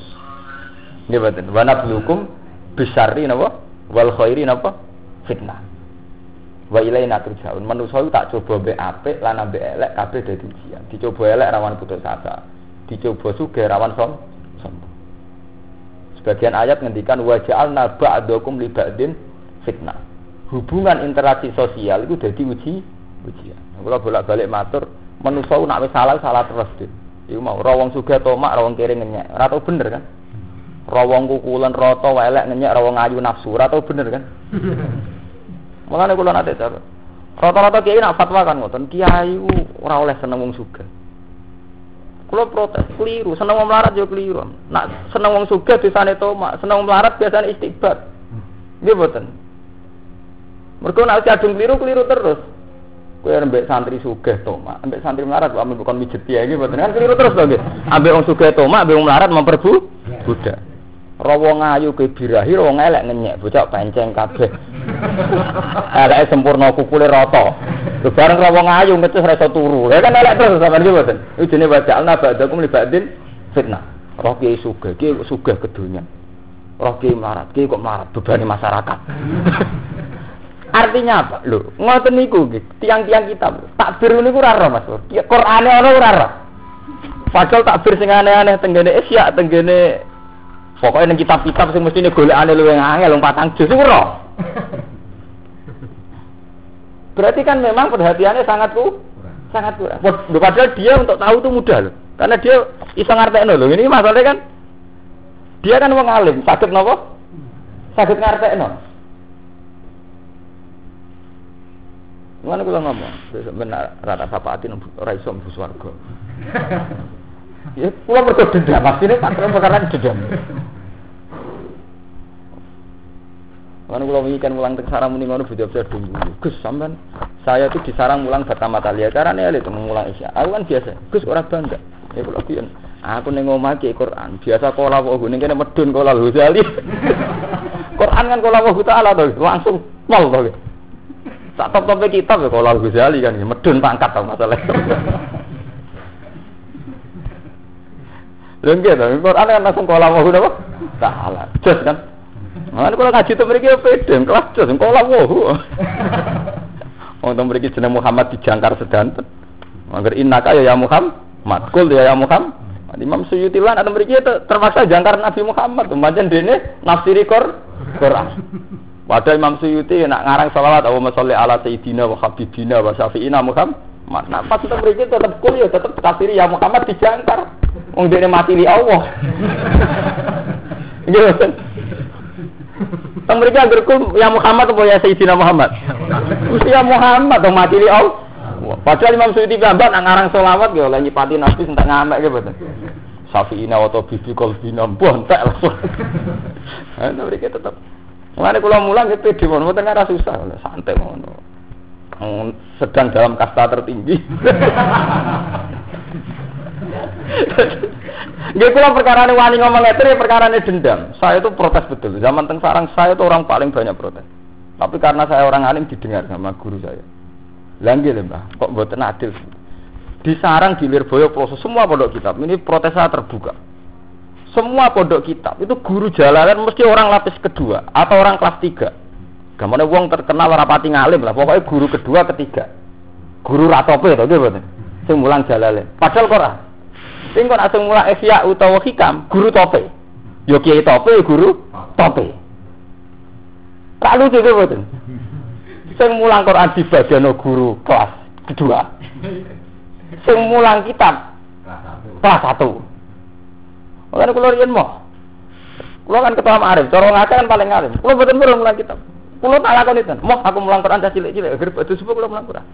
Nggih mboten. Wana bulukum bisari napa? Wal khairi napa? Fitnah. Wa ilaina turjaun. Manusia tak coba be ape lan abe elek kabeh dadi ujian. Dicoba elek rawan putus asa. Dicoba sugih rawan som sombong. Sebagian ayat ngendikan wa ja'alna ba'dakum li ba'din fitnah. Hubungan interaksi sosial itu jadi uji ujian. Kalau bolak-balik matur, manusia nak wis salah salah terus deh. Iku mau rawong suga tomak, rawong kiri ngenyek. Ora tau bener kan? Rawong kukulan roto welek ngenyek, rawong ayu nafsu. Ora tau bener kan? Mulane kula nate cara. Rata-rata kiai nak fatwa kan ngoten, kiai ora oleh seneng wong sugih. Kulo protes, keliru. Seneng wong melarat yo keliru. Nak seneng wong sugih desane tomak, seneng wong melarat biasanya istighfar. Nggih mboten. Mergo nek kadung keliru keliru terus. Kowe ambek santri sugih tomak, ambek santri melarat kok bukan mijet ya mboten kan keliru terus nggih. Ambek wong sugih tomak, ambek wong melarat memperbu budak. Rawa ngayu ke birahi, rawa ngelek ngenyek, bocah penceng kabeh. Eleke sempurna kukule rata. Lho bareng rawa ngayu ngecus ra iso turu. Ya kan elek terus sampean iki mboten. Iki jenenge waja'alna ba'dakum li ba'din fitnah. Roh kiai sugih, kiai sugih kedunya. Roh kiai melarat, kiai kok melarat bebani masyarakat. Artinya apa? Lho, ngoten niku tiang-tiang kita. Takbir niku ora Mas. Qur'ane ana ora roh. Padahal takbir sing aneh-aneh tenggene Isya, tenggene Pokoknya nang kitab-kitab sing mestine golekane luwih angel wong patang juz ora. Berarti kan memang perhatiannya sangat ku sangat kurang. Padahal dia untuk tahu itu mudah loh. Karena dia iso ngartekno loh. Ini masalahnya kan dia kan wong alim, sakit nopo? Sakit ngartekno. Mana kula ngomong, benar rata sapaatin ora iso mlebu swarga. Ya, kula mergo dendam, maksudnya tak perkara dendam. Kan kalau kan mulang tek sarang muni ngono bujab saya dulu. Gus sampean saya itu disarang mulang pertama kali ya ya itu mulang isya. Aku kan biasa. Gus ora bangga. Ya kalau pian. Aku ning omah Quran. Biasa kala wa ning kene medun kala Ghazali. Quran kan kala wa taala to langsung mol to. Tak top-top kitab ya kala Ghazali kan medun pangkat to masalah. Lha nggih to, Quran kan langsung kala wa taala. Jos kan. Mana kalau ngaji itu mereka pede, kelas jos, kalau wow. Untuk mereka jeneng Muhammad dijangkar sedanten. Agar innaka ya ya Muhammad, kul ya ya Muhammad. Imam Suyuti lan atau mereka terpaksa jangkar Nabi Muhammad, macam dene nafsiri Qur'an. Padahal Imam Suyuti nak ngarang salawat Allahumma sholli ala sayyidina wa habibina wa syafi'ina Muhammad. Nah, pas mereka tetap kul ya tetap tafsir ya Muhammad dijangkar. Wong dene mati li Allah. Gitu. Teng mriki anggere ya Muhammad apa ya Sayyidina Muhammad? Mesti ya Muhammad dong mati Allah. Padahal Imam Suyuti gambar nang ngarang selawat ya oleh nyipati Nabi sentak ngamek gitu boten. Safiina wa bibi qalbina bontek langsung. Nah, mereka tetap. Mulane kula mulang nggih pede mon, mboten ora susah, santai ngono. Sedang dalam kasta tertinggi. Nggih kula perkara ini wani ngomong ngeten ya perkara ini dendam. Saya itu protes betul. Zaman teng sarang saya itu orang paling banyak protes. Tapi karena saya orang alim didengar sama guru saya. Lagi lho Mbah, kok mboten adil. Di sarang di Lirboyo proses semua pondok kitab. Ini protes saya terbuka. Semua pondok kitab itu guru jalanan mesti orang lapis kedua atau orang kelas tiga. Gamane wong terkenal rapati ngalim lah, pokoknya guru kedua ketiga. Guru ratope to nggih mboten. Sing mulang jalale. Padahal kok ora. Sing kok asing ihya utawa hikam, guru tope. Yo kiai tope guru tope. Lucu itu betul. Sing mulang Quran di bagian guru kelas kedua. Sing mulang kitab kelas satu. Makanya kalau rian mau, kan ketua ma'arif, cara ngake kan paling alim. Kalau betul betul mulang kitab. Kalau tak lakon itu, mau aku mulang Quran dah cilik-cilik, agar batu sepuh kalau mulang Quran.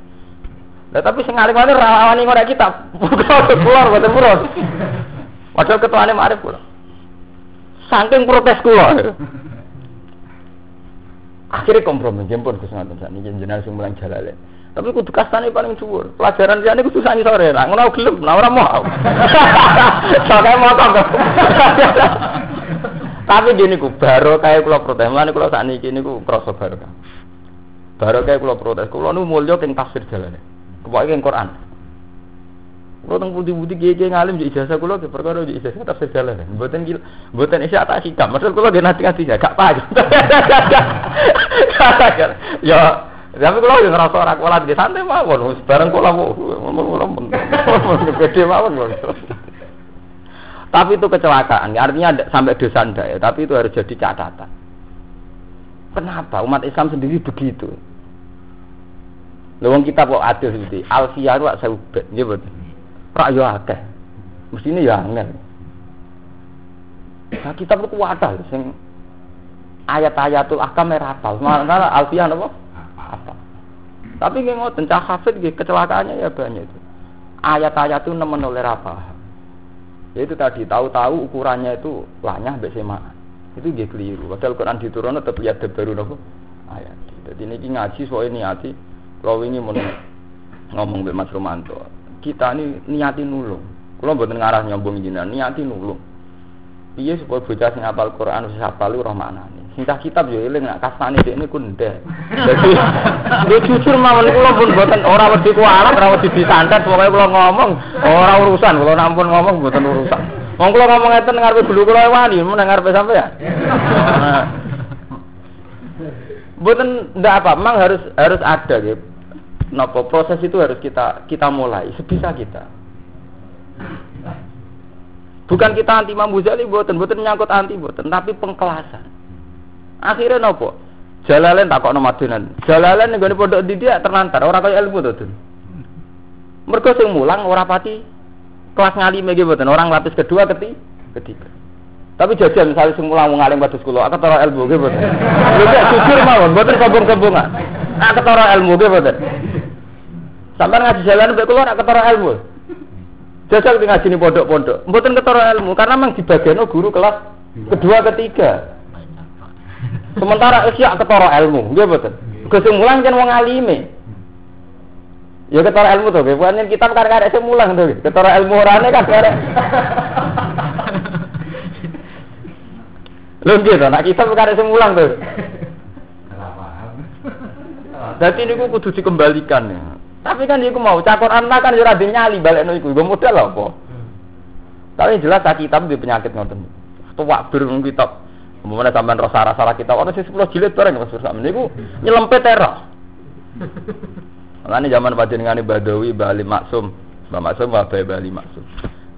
Lah tapi sing alim-alim rawani ngora kitab. Keluar boten purun. Padahal ketuane marif kula. Saking protes kula. Akhirnya kompromi jemput sakniki jenengan sing mulang jalale. Tapi kudu kastane paling dhuwur. Pelajaran liyane kudu sani sore. Lah ngono gelem, lah ora mau. Soale mau Tapi gini ku baru kayak kula protes, mulane kula sakniki niku krasa baru. Baru kayak kula protes, kula nu mulya king tafsir jalane. Kepokoke ing Quran. Kulo teng budi-budi kiye ngalim di ijazah kulo ke perkara di ijazah tafsir jalan. Mboten gil, mboten isya tak sikap. Maksud kulo ge nanti-nanti gak paham. Ya, tapi kulo yo ngerasa ora kualat ge santai mawon. Bareng kulo ngomong-ngomong. Gede mawon. Tapi itu kecelakaan. Artinya sampai dosa ndak ya, tapi itu harus jadi catatan. Kenapa umat Islam sendiri begitu? Lawang kita kok adil seperti Alfiyah wak saubet, nggih betul. Rak yo akeh. Mestine ya angel. Nah, kita wadah sing ayat-ayatul ahkam ora hafal. Malah Alfiyah napa? Apa? Tapi nggih ngoten cah hafid kecelakaannya ya banyak itu. Ayat-ayat itu nemen oleh apa? Ya itu tadi tahu-tahu ukurannya itu lanyah mbek semaan. Itu dia keliru. Padahal Quran diturunkan tetap lihat baru nopo ayat. Jadi ini ngaji soal niati. Kalau ini mau ngomong be Mas Romanto, kita ini niati nulung. Kalau buat ngarah nyambung jinan, niati nulung. Iya supaya bocah sing apal Quran wis hafal roh. Sintah kitab yo eling nak kasane dhek niku ndek. Dadi yo jujur mawon kula pun mboten ora wedi kualat, ora wedi disantet, pokoke kula ngomong ora urusan, kula nampun ngomong mboten urusan. Wong kula ngomong ngeten ngarepe gulu kula wani, men ngarepe sampean. Mboten ndak apa, memang harus harus ada gitu. Nopo proses itu harus kita kita mulai sebisa kita. Bukan kita anti Imam Ghazali mboten, mboten nyangkut anti mboten, tapi pengkelasan. Akhirnya nopo? Jalalen tak kok nomadunan. Jalalen ning pondok didik terlantar, ora kaya ilmu to, Mergo sing mulang ora pati kelas ngalime gitu mboten. Orang lapis kedua ketiga ketiga tapi jajal misalnya semula mau ngalim pada sekolah aku taruh ilmu gitu mboten. Lha jujur mawon mboten sombong-sombongan aku taruh ilmu gitu mboten. Sampai ngaji jalan mbek kula aku taruh ilmu. Jajal di ngaji pondok-pondok. Mboten ketara ilmu karena memang dibagiano guru kelas kedua ketiga sementara isya ketara ilmu nggih mboten Kesemulan kan wong alime Ya ketara ilmu tuh, bukan kitab kan ada semulang tuh. Ketara ilmu orangnya kan ada. Lho gitu, nak kitab kan ada semulang tuh. Jadi ini aku kudu dikembalikan ya. Tapi kan aku mau cakor anak kan jurah nyali balik nih, gue modal apa? Tapi jelas tak kitab di penyakit ngoten. Tuwak bir kitab. Kemudian sampean rasa rasa kitab, ada sih sepuluh jilid bareng mas bersama. Ini aku nyelempet terah. Makanya zaman panjenengane Badawi Bali Maksum, Mbak Maksum Mbak Bali Maksum.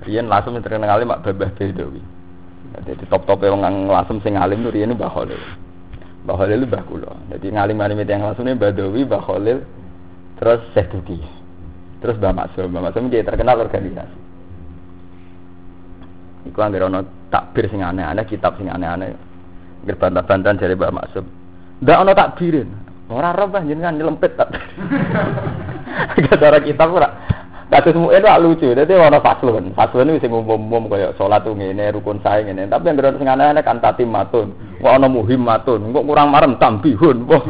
Riyen langsung terkenal kali Mak Babah Badawi. Jadi top-top yang langsung sing alim tuh riyen Mbah Khalil. Mbah Khalil Mbah kula. Jadi ngalim-ngalim yang langsung ini Badawi Khalil terus Syekh Duki. Terus Mbah Maksum, Mbah Maksum dia terkenal organisasi. Iku anggere ana takbir sing aneh-aneh, kitab sing aneh-aneh. Gerbantah-bantahan dari Mbah Maksum. Ndak ana takbirin. Ora roh bah jenengan nyelempit tak. Gara kita ora. Kados semua itu lucu. Dadi ana faslun. Faslun wis umum-umum kaya salat tuh ngene, rukun sae ngene. Tapi yang sing aneh-aneh kan tatimatun. Kok ana muhimmatun. Kok kurang marem tambihun. Wah,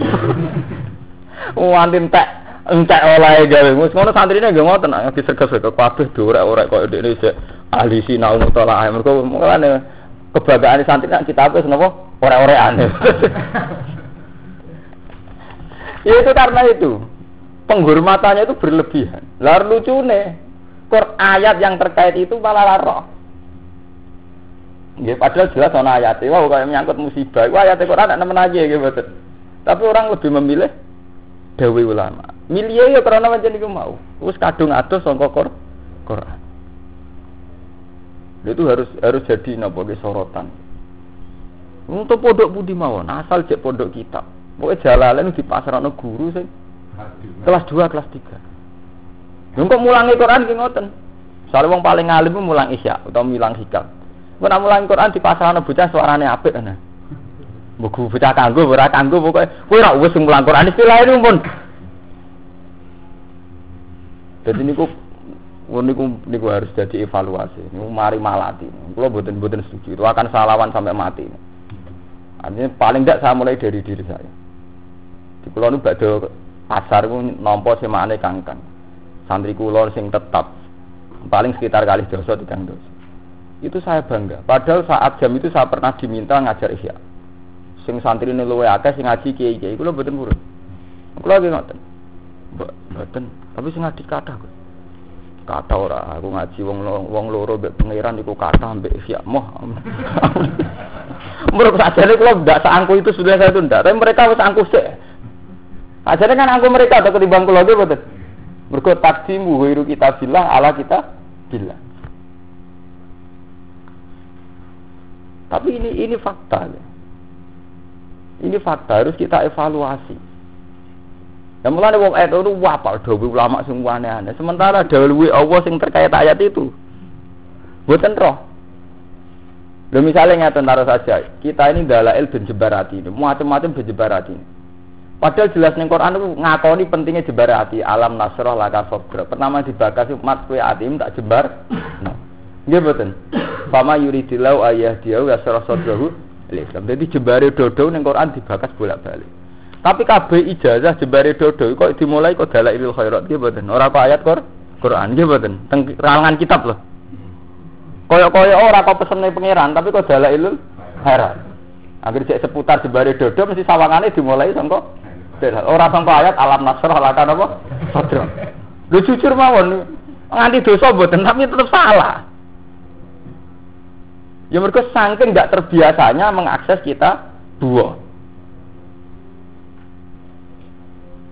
entek entek oleh gawe. Wis ngono santrine nggih ngoten nek diserges-serges kabeh dorek-orek kok ndekne sik ahli sinau mutala. Mergo mulane kebanggaan santri kan kita apa napa ora-orekan. Ya itu karena itu. Penghormatannya itu berlebihan. Lalu lucu nih. ayat yang terkait itu malah laro. Ya, padahal jelas ana ayat. Wah, kayak menyangkut musibah. Wah, ayat Quran nemen aja gitu. Tapi orang lebih memilih dawe ulama. Milih ya karena macam itu mau. Terus kadung atus sangka Quran. Itu harus harus jadi napa sorotan. Untuk pondok budi mawon, asal cek pondok kitab. Pokoknya jalalan di pasar anak guru sih. Kelas 2, kelas 3. Lha kok mulangi Quran ki ngoten. Soale wong paling alim mulang isya atau mulang hikam. Kok nak mulang Quran di pasar anak bocah suarane apik ana. Buku bocah kanggo ora kanggo pokoke kowe ora wis mulang Quran istilah itu pun. Jadi niku niku niku harus jadi evaluasi. Niku mari malati. Boten boten setuju. Itu akan salawan sampai mati. Artinya paling tidak saya mulai dari diri saya. Di pulau nu badhe pasar ku nampa semane kangkang. Santri kula sing tetap paling sekitar kali dosa tigang dosa. Itu saya bangga. Padahal saat jam itu saya pernah diminta ngajar isya. Sing santri ini luwe akeh sing ngaji kiai kiai. Kulo mboten purun. Kulo lagi ngoten. Mboten. Tapi sing ngaji kok. Kata ora, aku ngaji wong wong loro mbek pangeran iku kata mbek isya moh. Menurut saja ini kalau tidak seangku itu sudah saya tunda. Tapi mereka harus angku sih. Ajarnya kan aku mereka atau ketimbang kulo ge betul. Mergo takdimu kita bilang ala kita bilang. Tapi ini ini fakta. Ini fakta harus kita evaluasi. Ya mulane wong ayat itu wapal dawuh ulama sing aneh-aneh. Sementara dawuh Allah sing terkait ayat itu buatan roh. Loh misalnya ngeten taruh saja, kita ini dalail ben jebarati ini, macam-macam ben jebarati. Padahal jelas ning Quran itu ngakoni pentingnya jebarati, alam nasroh laka sobra. Pertama dibakas mat kue atim tak jebar. Nah. Nggih mboten. Fama yuridillahu ayah dia wa sarah sadrahu Islam. Jadi jembare dodo ning Quran dibakas bolak-balik. Tapi kabeh ijazah jembare dodo kok dimulai kok dalailul khairat nggih mboten. Ora kok ayat Qur Quran nggih mboten. Teng kalangan kitab loh. Koyo-koyo ora kok pesene pangeran tapi kok dalailul khairat. Akhir cek seputar jembare dodo mesti sawangane dimulai sangka Ora sangka ayat alam nasrah laka napa? Sadra. Lu jujur mawon nganti dosa mboten tapi tetap salah. Ya mereka saking nggak terbiasanya mengakses kita dua.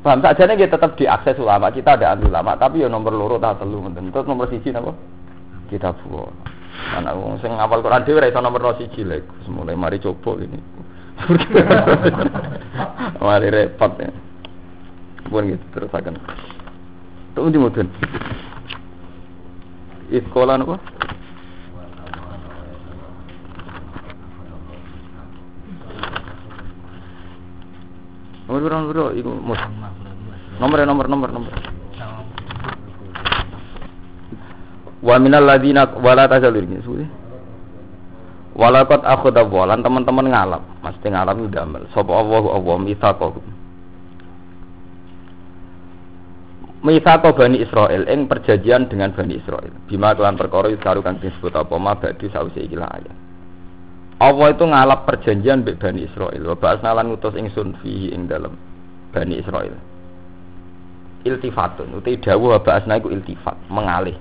Paham saja nih kita tetap diakses ulama kita ada anti ulama tapi ya nomor loro tak telu Terus nomor siji napa? Kita dua. Anak wong sing ngapal Quran dhewe ora iso nomor siji lek mulai mari coba ini. mari repot ya. Pun gitu terus akan. Tunggu di mudun. Iskola apa? Nomor berapa nomor berapa? Iku mus. Nomor nomor nomor nomor. Wa minal ladina wala tajalur ini sudah. Walakot aku walan teman-teman ngalap, mesti ngalap itu damel. Sopo Allah Allah mitsaqahu. Mitsaqo Bani Israel ing perjanjian dengan Bani Israel. Bima kelan perkara itu kang disebut apa ma ba'di sause iki ayat. Allah itu ngalap perjanjian mbek Bani Israel. Wa ba'asna lan ngutus ingsun fihi ing dalam Bani Israel. Iltifatun uti dawuh wa ba'asna iku iltifat, mengalih.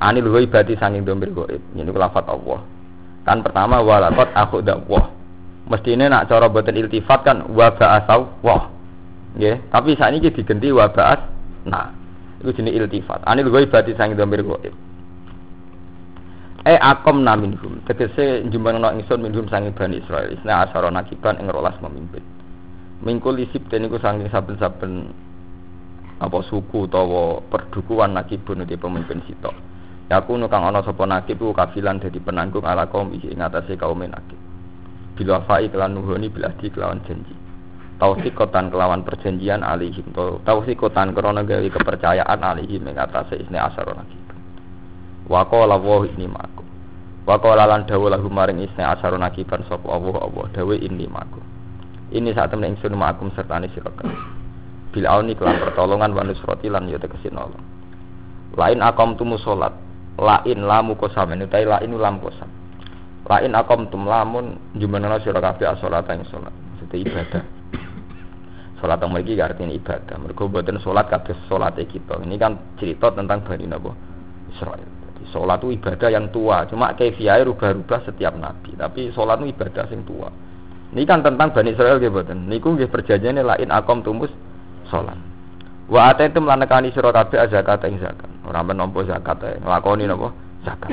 Anil ghaibati sanging domir gaib. Ini lafat Allah. Kan pertama walakot aku dakwah. Mestine nak cara boten iltifat kan wa ba'asau wah. Nggih, tapi saat ini diganti wa ba'as nah. Itu jenis iltifat. Anil ghaibati sanging domir gaib eh akom naminhum tegese no ingsun minhum sangi bani Israel. Isna asara nakiban ing rolas memimpin. Mingkul isip niku sangi saben-saben apa suku utawa perdukuan nakibun di pemimpin sitok. Yaku kang ana sapa nakib ku kafilan dadi penanggung ala kaum ing atase kaum nakib. Bila fa'i kelan nuhuni bila di kelawan janji. Tausikotan kelawan perjanjian alihim tausikotan krana gawe kepercayaan alihim ing atase isne asara nakib. Wa qala wa ini maku wa qala lan dawu lahu maring isne asarun akiban sapa Allah Allah dawe ini maku ini saat temen ingsun ma'akum sertane sira bil auni kelan pertolongan wa nusrati lan yo tegese nolong lain akom tumu salat lain lamu kosam utai lain lam kosam lain akom tum lamun jumana sira kabeh salat ing salat maksudnya ibadah Salat yang memiliki artinya ibadah. Mereka buatan salat kabeh salat kita. Ini kan cerita tentang Bani Nabi Israel. Sholat itu ibadah yang tua, cuma kefiai rubah-rubah setiap nabi. Tapi sholat itu ibadah yang tua. Ini kan tentang Bani Israel gitu. Niku nggih perjanjiane lain akom tumus sholat. Wa ataitum lan nekani sira kabeh zakat ing zakat. Ora menompo zakat ae, nglakoni? Zakat.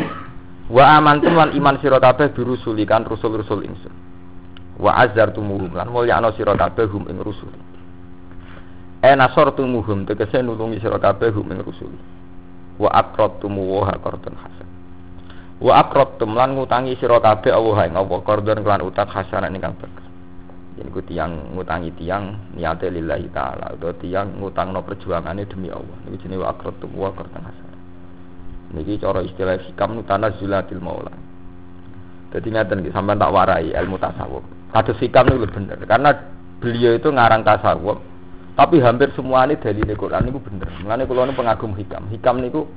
Wa amantum lan iman sira kabeh birusulikan rusul-rusul ingsun. Wa azartumuhum lan mulyakno sira kabeh hum ing rusul. E nasortumuhum tegese nulungi sira hum ing rusul wa aqradtum wa qardan hasan. Wa aqradtum lan ngutangi sira kabeh Allah ing apa qardan kelan utang hasan ingkang bagus yen ku tiyang ngutangi tiyang niate lillahi taala. Utawa tiyang ngutangno perjuangane demi Allah. Niku jenenge wa aqradtum wa qardan hasan. Niki cara istilah hikam zulatil maula. Jadi ngeten sampean tak warai ilmu tasawuf. Kados hikam niku bener karena beliau itu ngarang tasawuf tapi hampir semua ini dari Quran itu bener. Mengenai kalau ini pengagum hikam. Hikam itu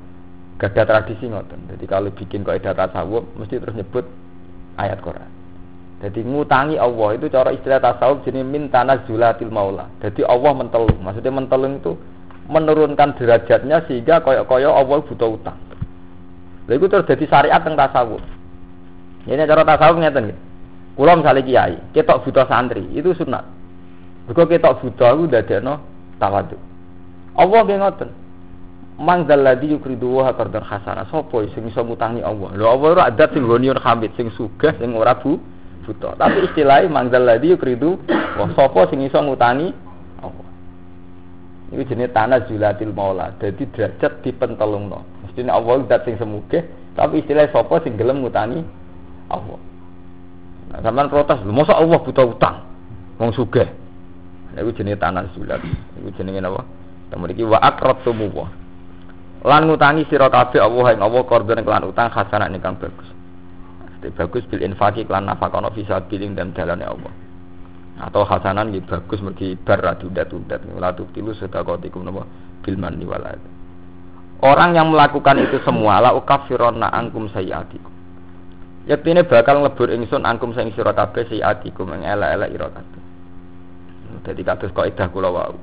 gak ada tradisi ngoten. Jadi kalau bikin kaidah tasawuf mesti terus nyebut ayat Quran. Jadi ngutangi Allah itu cara istilah tasawuf jenis min zulatil maula. Jadi Allah mentelung. Maksudnya mentelung itu menurunkan derajatnya sehingga koyok-koyok Allah butuh utang. Lalu itu terus jadi syariat tentang tasawuf. Ini cara tasawuf ngeten gitu. Kulo misalnya kiai, ketok butuh santri, itu sunat. Mergo ketok buta iku ndadekno tawadhu. Allah nggih ngoten. Mang dalladhi yukridu wa qardan hasana. Sopo sing iso ngutangi Allah? Lho Allah ora adat sing goniun hamid sing sugih sing ora bu buta. Tapi istilahnya mang dalladhi yukridu wa sopo sing iso ngutangi Allah. Ini jenis tanah zulatil maula. Jadi derajat dipentelungno. Mestinya Allah dat sing semugih, tapi istilah sopo sing gelem ngutangi Allah. Nah, sampean protes, masa Allah buta utang? Wong sugih. Itu jenis tanah zulat. Itu jenis apa? Temu iki wa aqrabtumullah lan ngutangi sira kabeh Allah ing Allah korban kelan utang hasanah ingkang bagus. Mesti bagus bil infaki kelan nafakono bisa biling dan dalane Allah. Atau hasanan nggih bagus mergi bar radudat-udat la tilu sedaqatikum napa bil manni wal Orang yang melakukan itu semua la ukafironna angkum sayyatikum. Yaktine bakal nglebur ingsun angkum sing sira kabeh sayyatikum ing elek-elek ira kabeh. Dadi kados kaidah kula wau.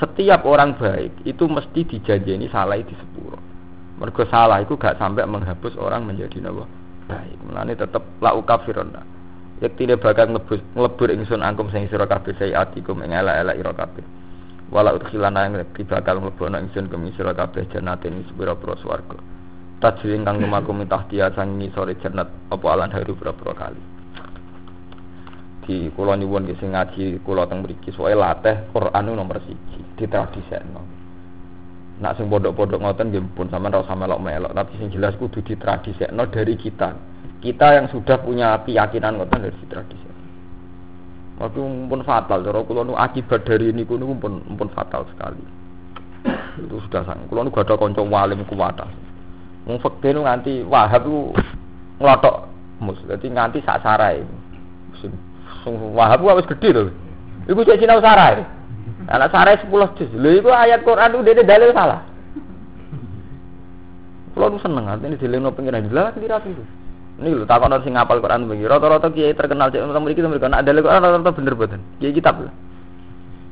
Setiap orang baik itu mesti dijanjeni salah di sepuro. Mergo salah itu gak sampai menghapus orang menjadi nawa baik. Mulane tetep la ukafiruna. tidak bakal ngelebur ngelebur ingsun angkum sing sira kabeh sayiatikum ing elek-elek ira kabeh. Wala udkhilana ing bakal mlebokno ingsun kum sira kabeh jannatin sepira-pira swarga. Tajri kang lumaku mitah dia sang sore jannat apa alan haru pira-pira kali di kula nyuwun nggih sing ngaji kula teng mriki soe latih Quran nomor siji ditradisekno. Nak sing pondok-pondok ngoten nggih pun sampean ora usah melok-melok, tapi sing jelas kudu ditradisekno dari kita. Kita yang sudah punya keyakinan ngoten dari tradisi. Waktu pun fatal, cara kula nu akibat dari ini niku pun pun fatal sekali. Itu sudah sang. Kula nu gak ada kanca walim kuwata. Wong fakir nganti Wahab ku nglotok mus. Dadi nganti sak sarai. Wahab wis gede to. Iku cek sinau sarai. Anak sarai 10 juz. Lho iku ayat Quran itu dene dalil salah. Kulo nu seneng artine dilingno pengiran jelas kira itu. Ini lho takon sing ngapal Quran begini. Rata-rata kiai terkenal cek nomor iki mereka nak dalil Quran rata-rata bener boten. Kiai kitab lho.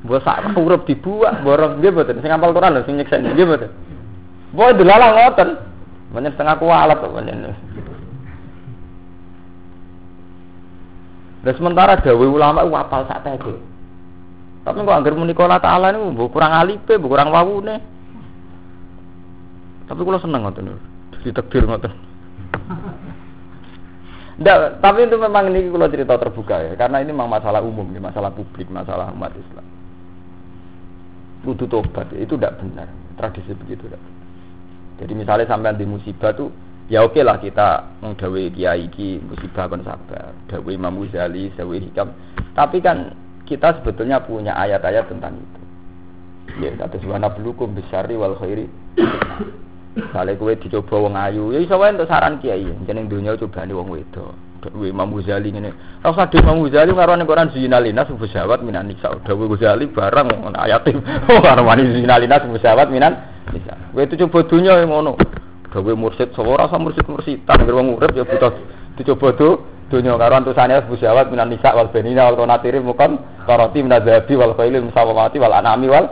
Mbok sak huruf dibuak, borong nggih boten. Sing Quran lho sing nyeksa nggih boten. Boy delalah ngoten. Banyak setengah kualat. Dan sementara dawe ulama itu apal sak. Tapi kok anggar muni taala niku mbok kurang alipe, mbok kurang. Tapi kula seneng ngoten. Ditakdir ngoten. Nggak, tapi itu memang ini kalau cerita terbuka ya, karena ini memang masalah umum, ini masalah publik, masalah umat Islam. Kudu tobat, itu tidak benar, tradisi begitu tidak. Jadi misalnya sampai di musibah tuh ya oke lah kita mengdawe kiai ki musibah kon sabar dawe Imam Ghazali dawe hikam tapi kan kita sebetulnya punya ayat-ayat tentang itu ya kata subhana belukum besari wal khairi Kale kowe dicoba wong ayu, ya iso wae untuk saran kiai. Jeneng dunya cobane wong wedok. Dewe Imam Ghazali ngene. Ora usah de Imam Ghazali karo ning Quran zinalina subusawat minan nisa. Dewe Ghazali barang ngono ayat. Oh karo wani zinalina subusawat minan nisa. Kowe itu coba dunya ngono gawe mursid sapa ora mursid tak anggere wong urip ya butuh dicoba do dunya karo antusane Abu Syawat minan nisa wal benina wal qanatiri mukan qarati min adzabi wal khaili musawamati wal anami wal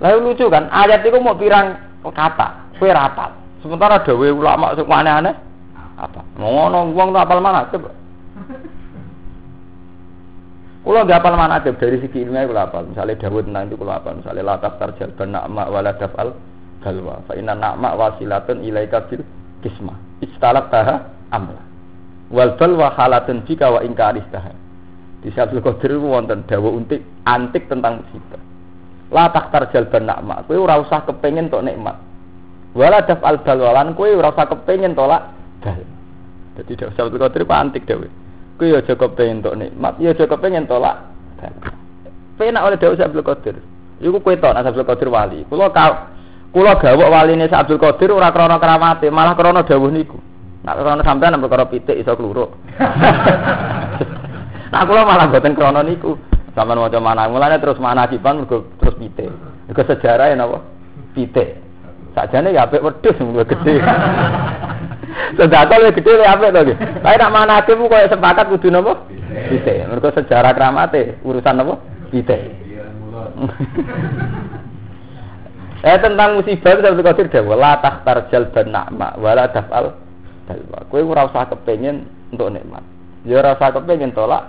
Lalu lucu kan ayat itu mau pirang kata kowe rapat sementara dawe ulama sing aneh-aneh apa? Ngono tak apal mana? Coba. Kulo gak apal mana? Dari segi ilmiah kulo apal. Misalnya Dawud tentang itu kulo apal. Misalnya latas tarjal benak mak wala dafal galwa fa inna na'ma wasilatun ilaika bil kisma. Istalak taha amla. Wal balwa halatun jika wa ingkaris taha. Di Syabdul Qadir wonten dawa untik antik tentang musibah la taktar jalban na'ma. Kowe ora usah kepengin tok nikmat. Wala daf al balwalan kowe ora usah kepengin tolak dal dadi dawa Syabdul Qadir ku antik dawa kowe ya aja tok nikmat ya aja kepengin tolak dal penak oleh dawa Syabdul Qadir. Iku kowe tok Syabdul Qadir wali. Kula Kulo gawok waline Sa Abdul Qadir ora krana kramate, malah krana dawuh niku. Nak krana sampean nang perkara pitik iso kluruk. nah kula malah mboten krana niku. Sampeyan maca mana mulane terus mana kiban mergo terus pitik. Mergo sejarah ya napa? Pitik. Sakjane ya apik wedhus luwih gedhe. Sedekah luwih gedhe luwih apik to nggih. Tapi nak manake ku koyo sepakat kudu napa? Pitik. Mergo sejarah kramate urusan napa? Pitik. Eh tentang musibah itu Abdul Qadir dawa la tahtar jalban na'ma wala daf'al dalwa. Kowe ora usah kepengin untuk nikmat. Ya ora usah kepengin tolak.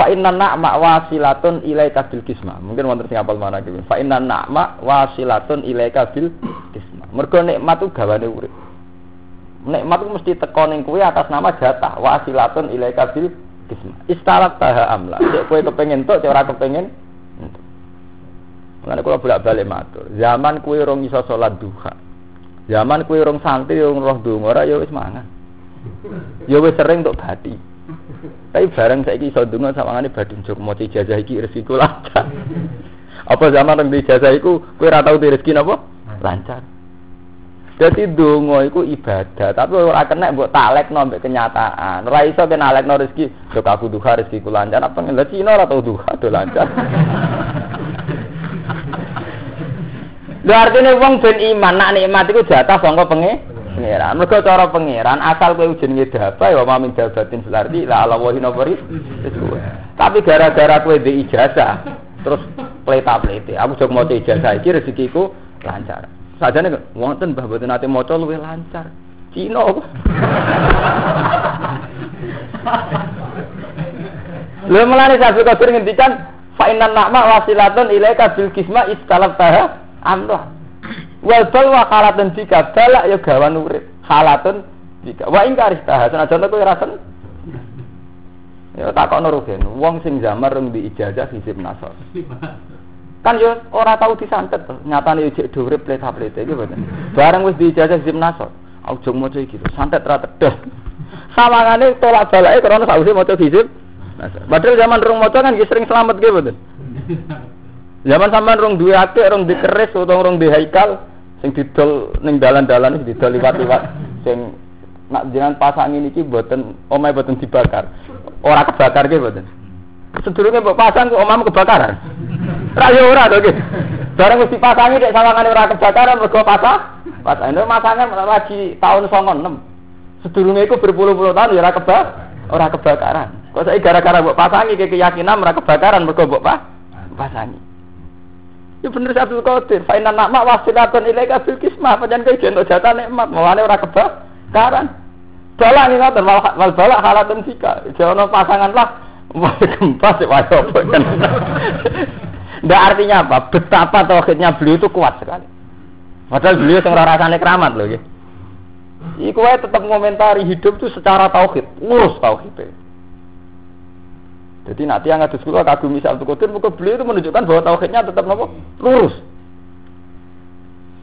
Fa inna na'ma wasilatun ilaika bil kisma. Mungkin wonten sing apal mana gitu. Fa inna na'ma wasilatun ilaika bil kisma. Mergo nikmat ku gawane urip. Nikmat ku mesti teko ning atas nama jatah wasilatun ilaika bil kisma. Istalat taha amla. Cek kowe kepengin tok, cek ora kepengin. Mengenai kalau bolak balik matur, zaman kue rong iso sholat duha, zaman kue rong santri rong roh dungo, ora ya wis mangan, ya wis sering untuk bati. Tapi bareng saya iso dungo sama ngene badi njok mau ijazah iki rezekiku lancar. Apa zaman rong ijazah iku kue ora tau rezeki napa? Lancar. Jadi dungo iku ibadah, tapi ora kena mbok talekno mbek kenyataan. Ora iso kena alekno rezeki, yo aku duha rezekiku lancar, apa ngene Cina ora tau duha do lancar. Lha artine wong ben iman nak nikmat iku jatah sangka penge pangeran. Mergo cara pangeran asal kowe jenenge dapa ya mamin dabatin selardi la ala wahi nabari. Tapi gara-gara kowe di ijazah terus pleta-plete. Aku jog maca ijazah iki rezekiku lancar. Sajane wonten Mbah mboten ate maca luwih lancar. Cina apa? Lha mulane Sabi Qadir ngendikan fa inna na'ma wasilatun ilaika bil kisma istalaf taha amroh. Wal bal wa halatun jika balak ya gawan urip. Halatun jika wa ing karis taha senajan kowe ra Ya takokno rugen, wong sing zamar rung di ijazah hisib nasor. Kan yo ora tau disantet to, nyatane yo jek durip pleta-pleta iki mboten. Bareng wis di ijazah hisib nasor. Aja maca iki lho, santet ra tedes. Sawangane tolak balake krana sakwise maca hisib nasor. Padahal zaman rung maca kan sering selamat ge mboten. Zaman sampean rong duwe akeh, rong dikeris utawa rong di haikal sing didol ning dalan-dalan sing didol liwat-liwat sing nak jenengan pasang ini ki mboten omahe mboten dibakar. Ora kebakar ki mboten. Sedurunge mbok pasang kok omahmu kebakaran. Ra yo ora to ki. Bareng wis dipasangi nek sawangane ora kebakaran mergo pasang. Pasang itu masangan lagi tahun 96. Sedurunge iku berpuluh-puluh tahun ya ora kebak ora kebakaran. Kok saiki gara-gara mbok pasangi ke keyakinan ora kebakaran mergo mbok pasangi. Ya bener Abdul Qadir. Fa inna nama wasilatun ilaika bil kismah. Pancen kowe jento jatah nikmat, mulane ora kebakaran. Bala ning ngoten wal bala halatun jika. Jono pasangan lah wah gempa sih wah apa kan. Ndak artinya apa? Betapa tauhidnya beliau itu kuat sekali. Padahal beliau sing ora rasane keramat loh ya. Iku wae tetap ngomentari hidup itu secara tauhid, lurus tauhid. Jadi nanti yang ada sekolah kagum misal Abdul Qadir, maka beliau itu menunjukkan bahwa tauhidnya tetap nopo lurus.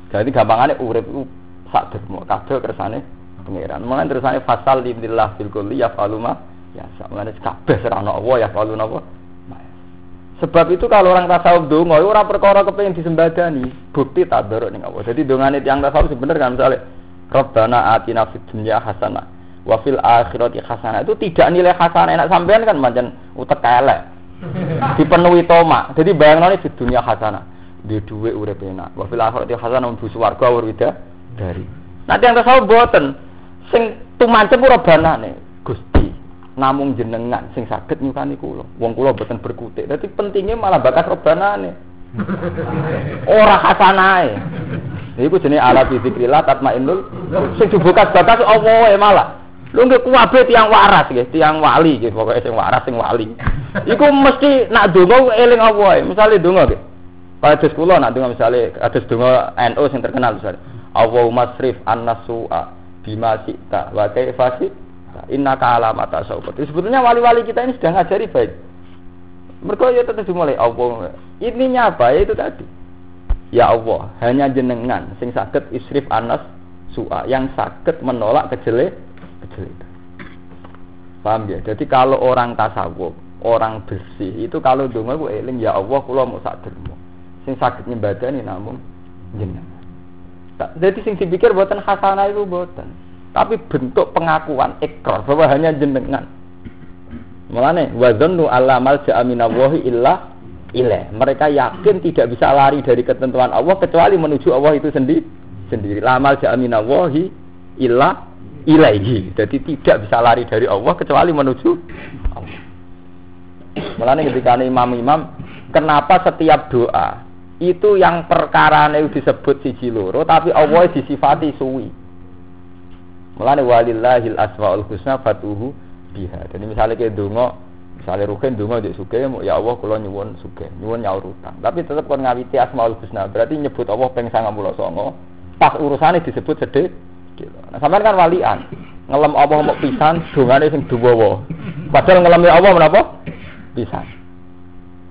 Jadi gampangannya urip itu sak dermo, kabeh kersane pangeran. Mulane tersane fasal lillahi fil kulli ya faluma ya mulane kabeh serana Allah ya falu napa. Sebab itu kalau orang tasawuf dongo ora perkara kepengin disembadani, bukti tabaruk ning Allah. Jadi dongane tiyang tasawuf sebenarnya kan misalnya Rabbana atina fid dunya hasanah wafil akhirati hasanah. Itu tidak nilai hasanah enak sampean kan macam utek elek. Dipenuhi toma jadi bayang di dunia hasanah. Di duit urip enak. Wafil akhirati hasanah mlebu swarga wida dari nanti yang tasawuf boten. Sing tumancep ora banane Gusti. Namung jenengan sing saged nyukani kula. Wong kula boten berkutik. Dadi pentingnya malah bakat robanane ora hasanae Iku jenenge alat zikrillah tatmainnul. Sing dibuka bakas Allah malah Lu nggak kuwabe tiang waras gitu, tiang wali gitu, pokoknya sing waras sing wali. Iku mesti nak donga eling apa. Misale donga gitu. Pada sekolah nak donga misale ada donga NU sing terkenal misale. Allahumma srif an-nasu'a bima syi'ta wa kaifa Inna ka alamata saubat. Sebetulnya wali-wali kita ini sudah ngajari baik. Mereka ya tetap dimulai Allah. Ininya apa? Ya itu tadi. Ya Allah, hanya jenengan sing sakit isrif anas su'a yang sakit menolak kejelek kesulitan. Paham ya? Jadi kalau orang tasawuf, orang bersih itu kalau donga ku eling ya Allah kula mau sak dermo. Sing saged nyembadani namun jenengan. Jadi sing dipikir buatan hasanah itu buatan. Tapi bentuk pengakuan ekor bahwa hanya jenengan. Mulane wa dzannu alla malja aminallahi illa ilaih. Mereka yakin tidak bisa lari dari ketentuan Allah kecuali menuju Allah itu sendiri. Sendiri. La malja aminallahi illa ilaihi. Jadi tidak bisa lari dari Allah kecuali menuju Allah. Mulane ketika imam-imam, kenapa setiap doa itu yang perkara disebut siji loro, tapi Allah disifati suwi. Mulane walillahil asmaul husna fatuhu biha. Jadi misalnya kayak dongo Misalnya Ruhin donga di suge, ya Allah kula nyuwun suge, nyuwun nyaur utang. Tapi tetap kon ngawiti Asmaul Husna, berarti nyebut Allah ping 99. Pas urusane disebut sedih. Nah, sampean kan walian. Ngelem Allah mau pisan, dongane sing duwawa. Padahal ngelem Allah menapa? Pisan.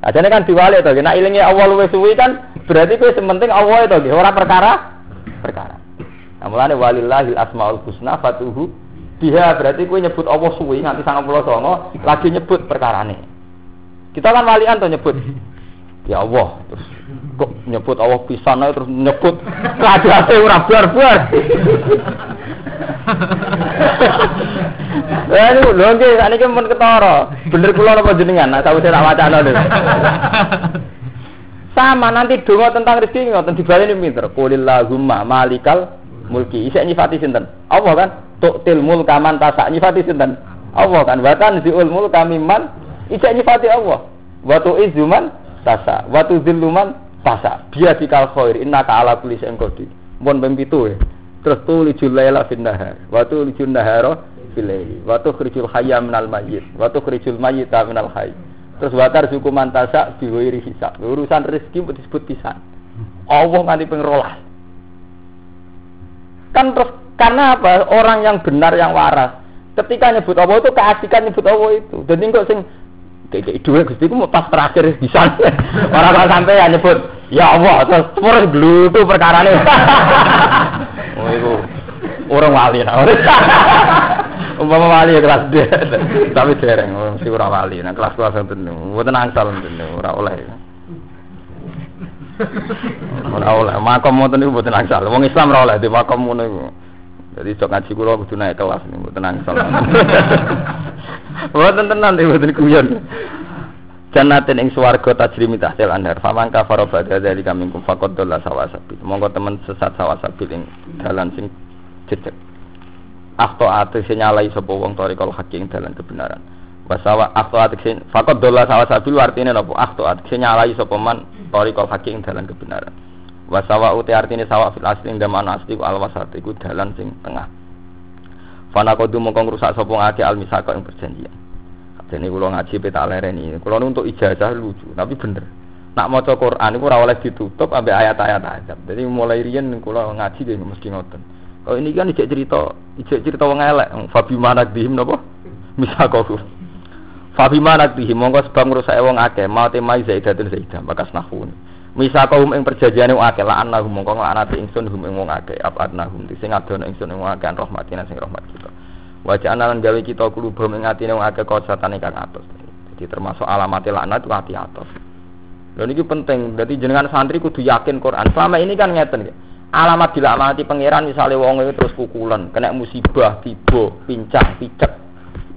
Ajane kan diwali to, nek ilinge Allah luwih suwi kan berarti kowe sementing Allah itu nggih, ora perkara perkara. Nah, mulane walillahil asmaul husna fatuhu Biha berarti kue nyebut Allah suwi nganti sangat pulau songo lagi nyebut perkara nih. Kita kan walian tuh nyebut. Ya Allah, terus kok nyebut Allah pisan terus nyebut kadate ora bar-bar. Ya ini lho nggih, sakniki mun ketara. Bener kula napa jenengan? Nah, tahu saya tak wacana lho. Sama nanti donga tentang rezeki ngoten dibaleni pinter. Qulillahumma malikal mulki. Isek nyifati sinten? Allah kan? Tuktil mulka man tasak nyifati sinten? Allah kan watan ziul mulka mimman ijak nyifati Allah. Wa tu'izzu man tasa, wa tudzillu man tasa. Biadikal khair innaka ala kulli syai'in qadir. Mun ping 7 ya. Terus tulijul laila fin nahar, wa tulijul nahara fil laili, wa tukhrijul hayya minal mayyit, wa tukhrijul mayyita minal hayy. Terus watar suku mantasa biwiri hisab. Urusan rezeki disebut pisan. Allah nganti ping rolas. Kan terus karena apa? Orang yang benar yang waras. Ketika nyebut Allah itu keasikan nyebut Allah itu. Jadi kok sing kayak dua gusti itu pas terakhir bisa orang orang sampai ya nyebut ya Allah terus terus itu perkara ini. oh itu orang wali nah umpama wali ya kelas dia tapi dereng mesti orang wali. Nah kelas kelas itu bukan angsal itu orang oleh. Orang oleh. Makom mau itu bukan angsal. Wong Islam orang oleh di makom ngono jadi sok ngaji kula kudu naik kelas nih, mboten angsal. Mboten tenan nih, mboten kuyon. Jannatin ing swarga tajrimi tahtil anhar. Faman kafara ba'da dzalika minkum faqad dalla sawasabil. Monggo temen sesat sawasabil ing dalan sing jejeg. Akto ate sing nyalai sapa wong tarikal hak ing dalan kebenaran. Wasawa akto ate faqad dalla sawasabil artine napa? Akto ate nyalai sapa man tarikal hak ing dalan kebenaran. Wasawa uti artine sawa fil asli zaman asli ku alwasat iku dalan sing tengah. Fana kodu mongko ngrusak sapa ngake al misaka ing perjanjian. Jadi kula ngaji peta lereni. Kula untuk ijazah lucu, tapi bener. Nak maca Quran iku ora ditutup ambek ayat-ayat azab. Jadi mulai riyen kula ngaji nggih mesti ngoten. Kalau ini kan ijek cerita, ijek cerita wong elek. Fabi manak dihim napa? Misakaku. Fabi manak dihim mongko sebab ngrusak wong akeh, mau temai zaidatun zaidah, bakas nahun. Misa kaum ing perjanjiane akeh lan nahum mongko nglanati ingsun hum ing wong akeh abadnahum sing adono ingsun ing wong akeh rahmatina sing rahmat kita. Wajah lan gawe kita kulubum ing atine wong akeh kosatane kang atos. Jadi termasuk alamat laknat itu hati atos. Lho niki penting. Jadi jenengan santri kudu yakin Quran. Selama ini kan ngeten ya. Alamat dilaknati pangeran misalnya wong itu terus pukulan, kena musibah, tiba, pincang, picek.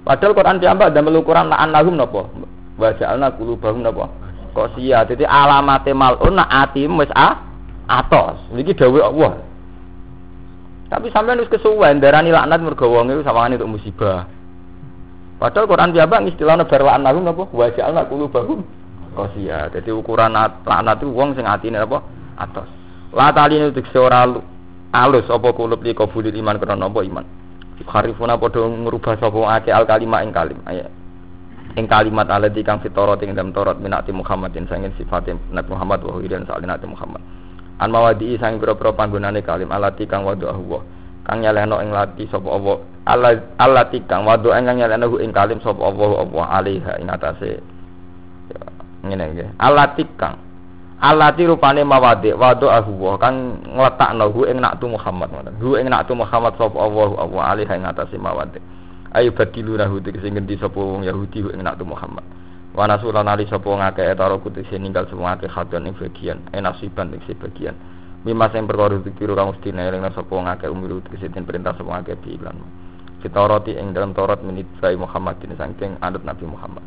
Padahal Quran diambak dan melukuran la'an lahum napa? Wajah kulubahum napa? Kosia jadi alamate malun nak wis a atos. Iki dawuh Allah. Tapi sampean wis kesuwen darani laknat mergo wong iku sawangane untuk musibah. Padahal Quran piyambak istilahnya barwaan lahum napa? Wa ja'alna qulubahum kosia jadi ukuran laknat itu wong sing atine apa? Atos. La taline dik ora alus apa kulub li kabul iman karena apa iman? Harifuna padha ngrubah sapa akeh al kalimah ing kalim. Ayat ing kalimat alati kang fitorot ing dalam torot minati Muhammadin sangin sifat Nabi Muhammad wa hudan salinati Muhammad. An mawadi sang pira-pira panggonane kalim alati kang wadu Allah kang nyalehno ing lati sapa Allah. Alati kang wadu kang nyalehno ing kalim sapa Allah Allah alaiha ing atase. Ngene nggih. Alati kang. Alati rupane mawadi wadu Allah kang ngletakno ing naktu Muhammad ngoten. Hu ing naktu Muhammad sapa Allah Allah alaiha ing atase mawadi ayo badiluna hu tegese ngendi sapa wong Yahudi ing nak Muhammad. Wa nasulan ali sapa ngake etaro kutise ninggal semua ngake hadon ing bagian enasiban ing bagian. Mima sing perkara dikiru kang mesti eling sapa ngake umiru tegese perintah sapa ngake bilan Fitoroti ing dalam Taurat menit Muhammad Muhammadin saking anut Nabi Muhammad.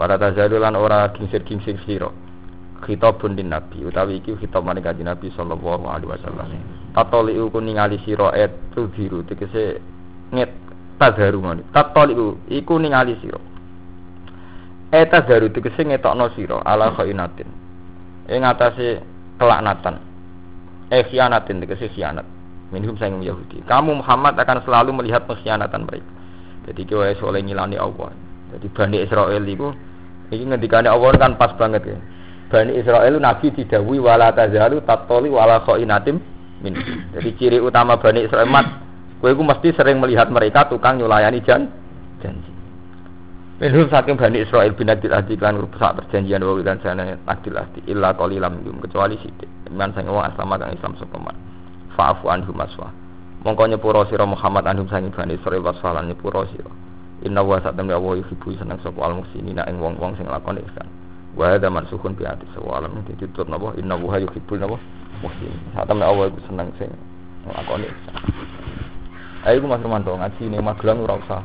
Wala tazalulan ora kingsir-kingsir sira. Khitabun din nabi utawi iki khitab maring kanjeng Nabi sallallahu alaihi wasallam. Tatoli ku ningali sira et biru tegese nget tadharu ngene tatoliku iku ningali sira. E tadharu tegese ngetokno sira ala khainatin. Ing atase kelaknatan. E khianatin tegese khianat. Minhum sang Yahudi. Kamu Muhammad akan selalu melihat pengkhianatan mereka. Jadi kowe oleh ngilani Allah. Jadi Bani Israel itu ini ngendikane Allah kan pas banget ya. Bani Israel nabi didhawuhi wala tazalu tatoli wala khainatim min. Jadi ciri utama Bani Israel mat kowe iku mesti sering melihat mereka tukang nyulayani jan janji. Minhum saking Bani Israel bin Adil Adi kan rusak perjanjian wa dan sana Adil Adi illa qalilam minhum kecuali sithik. Man sing wong asama kang Islam sapa man. Fa'fu anhum aswa. Mongko nyepuro sira Muhammad anhum saking Bani Israel wasfalan nyepuro sira. Inna wa satamna wa yuhibbu seneng sapa al muhsinina ing wong-wong sing lakoni ihsan. Wa hadza mansukun bi ati sawalam ditutup napa inna wa yuhibbul napa muhsin. Satamna iku seneng sing lakoni ihsan. Ayo ku Mas Romanto ngaji ning Magelang ora usah.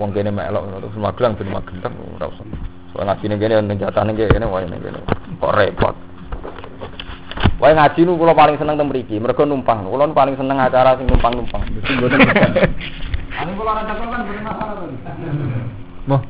Wong kene melok terus Magelang ben Magelang ora usah. Soal ngaji ning kene ning jatah ning kene wae ning kene. Kok repot. Wae ngaji nu kula paling seneng teng mriki, mergo numpang. Kula paling seneng acara sing numpang-numpang. Mesti mboten. Ane kula ora cakap kan bermasalah to. Moh.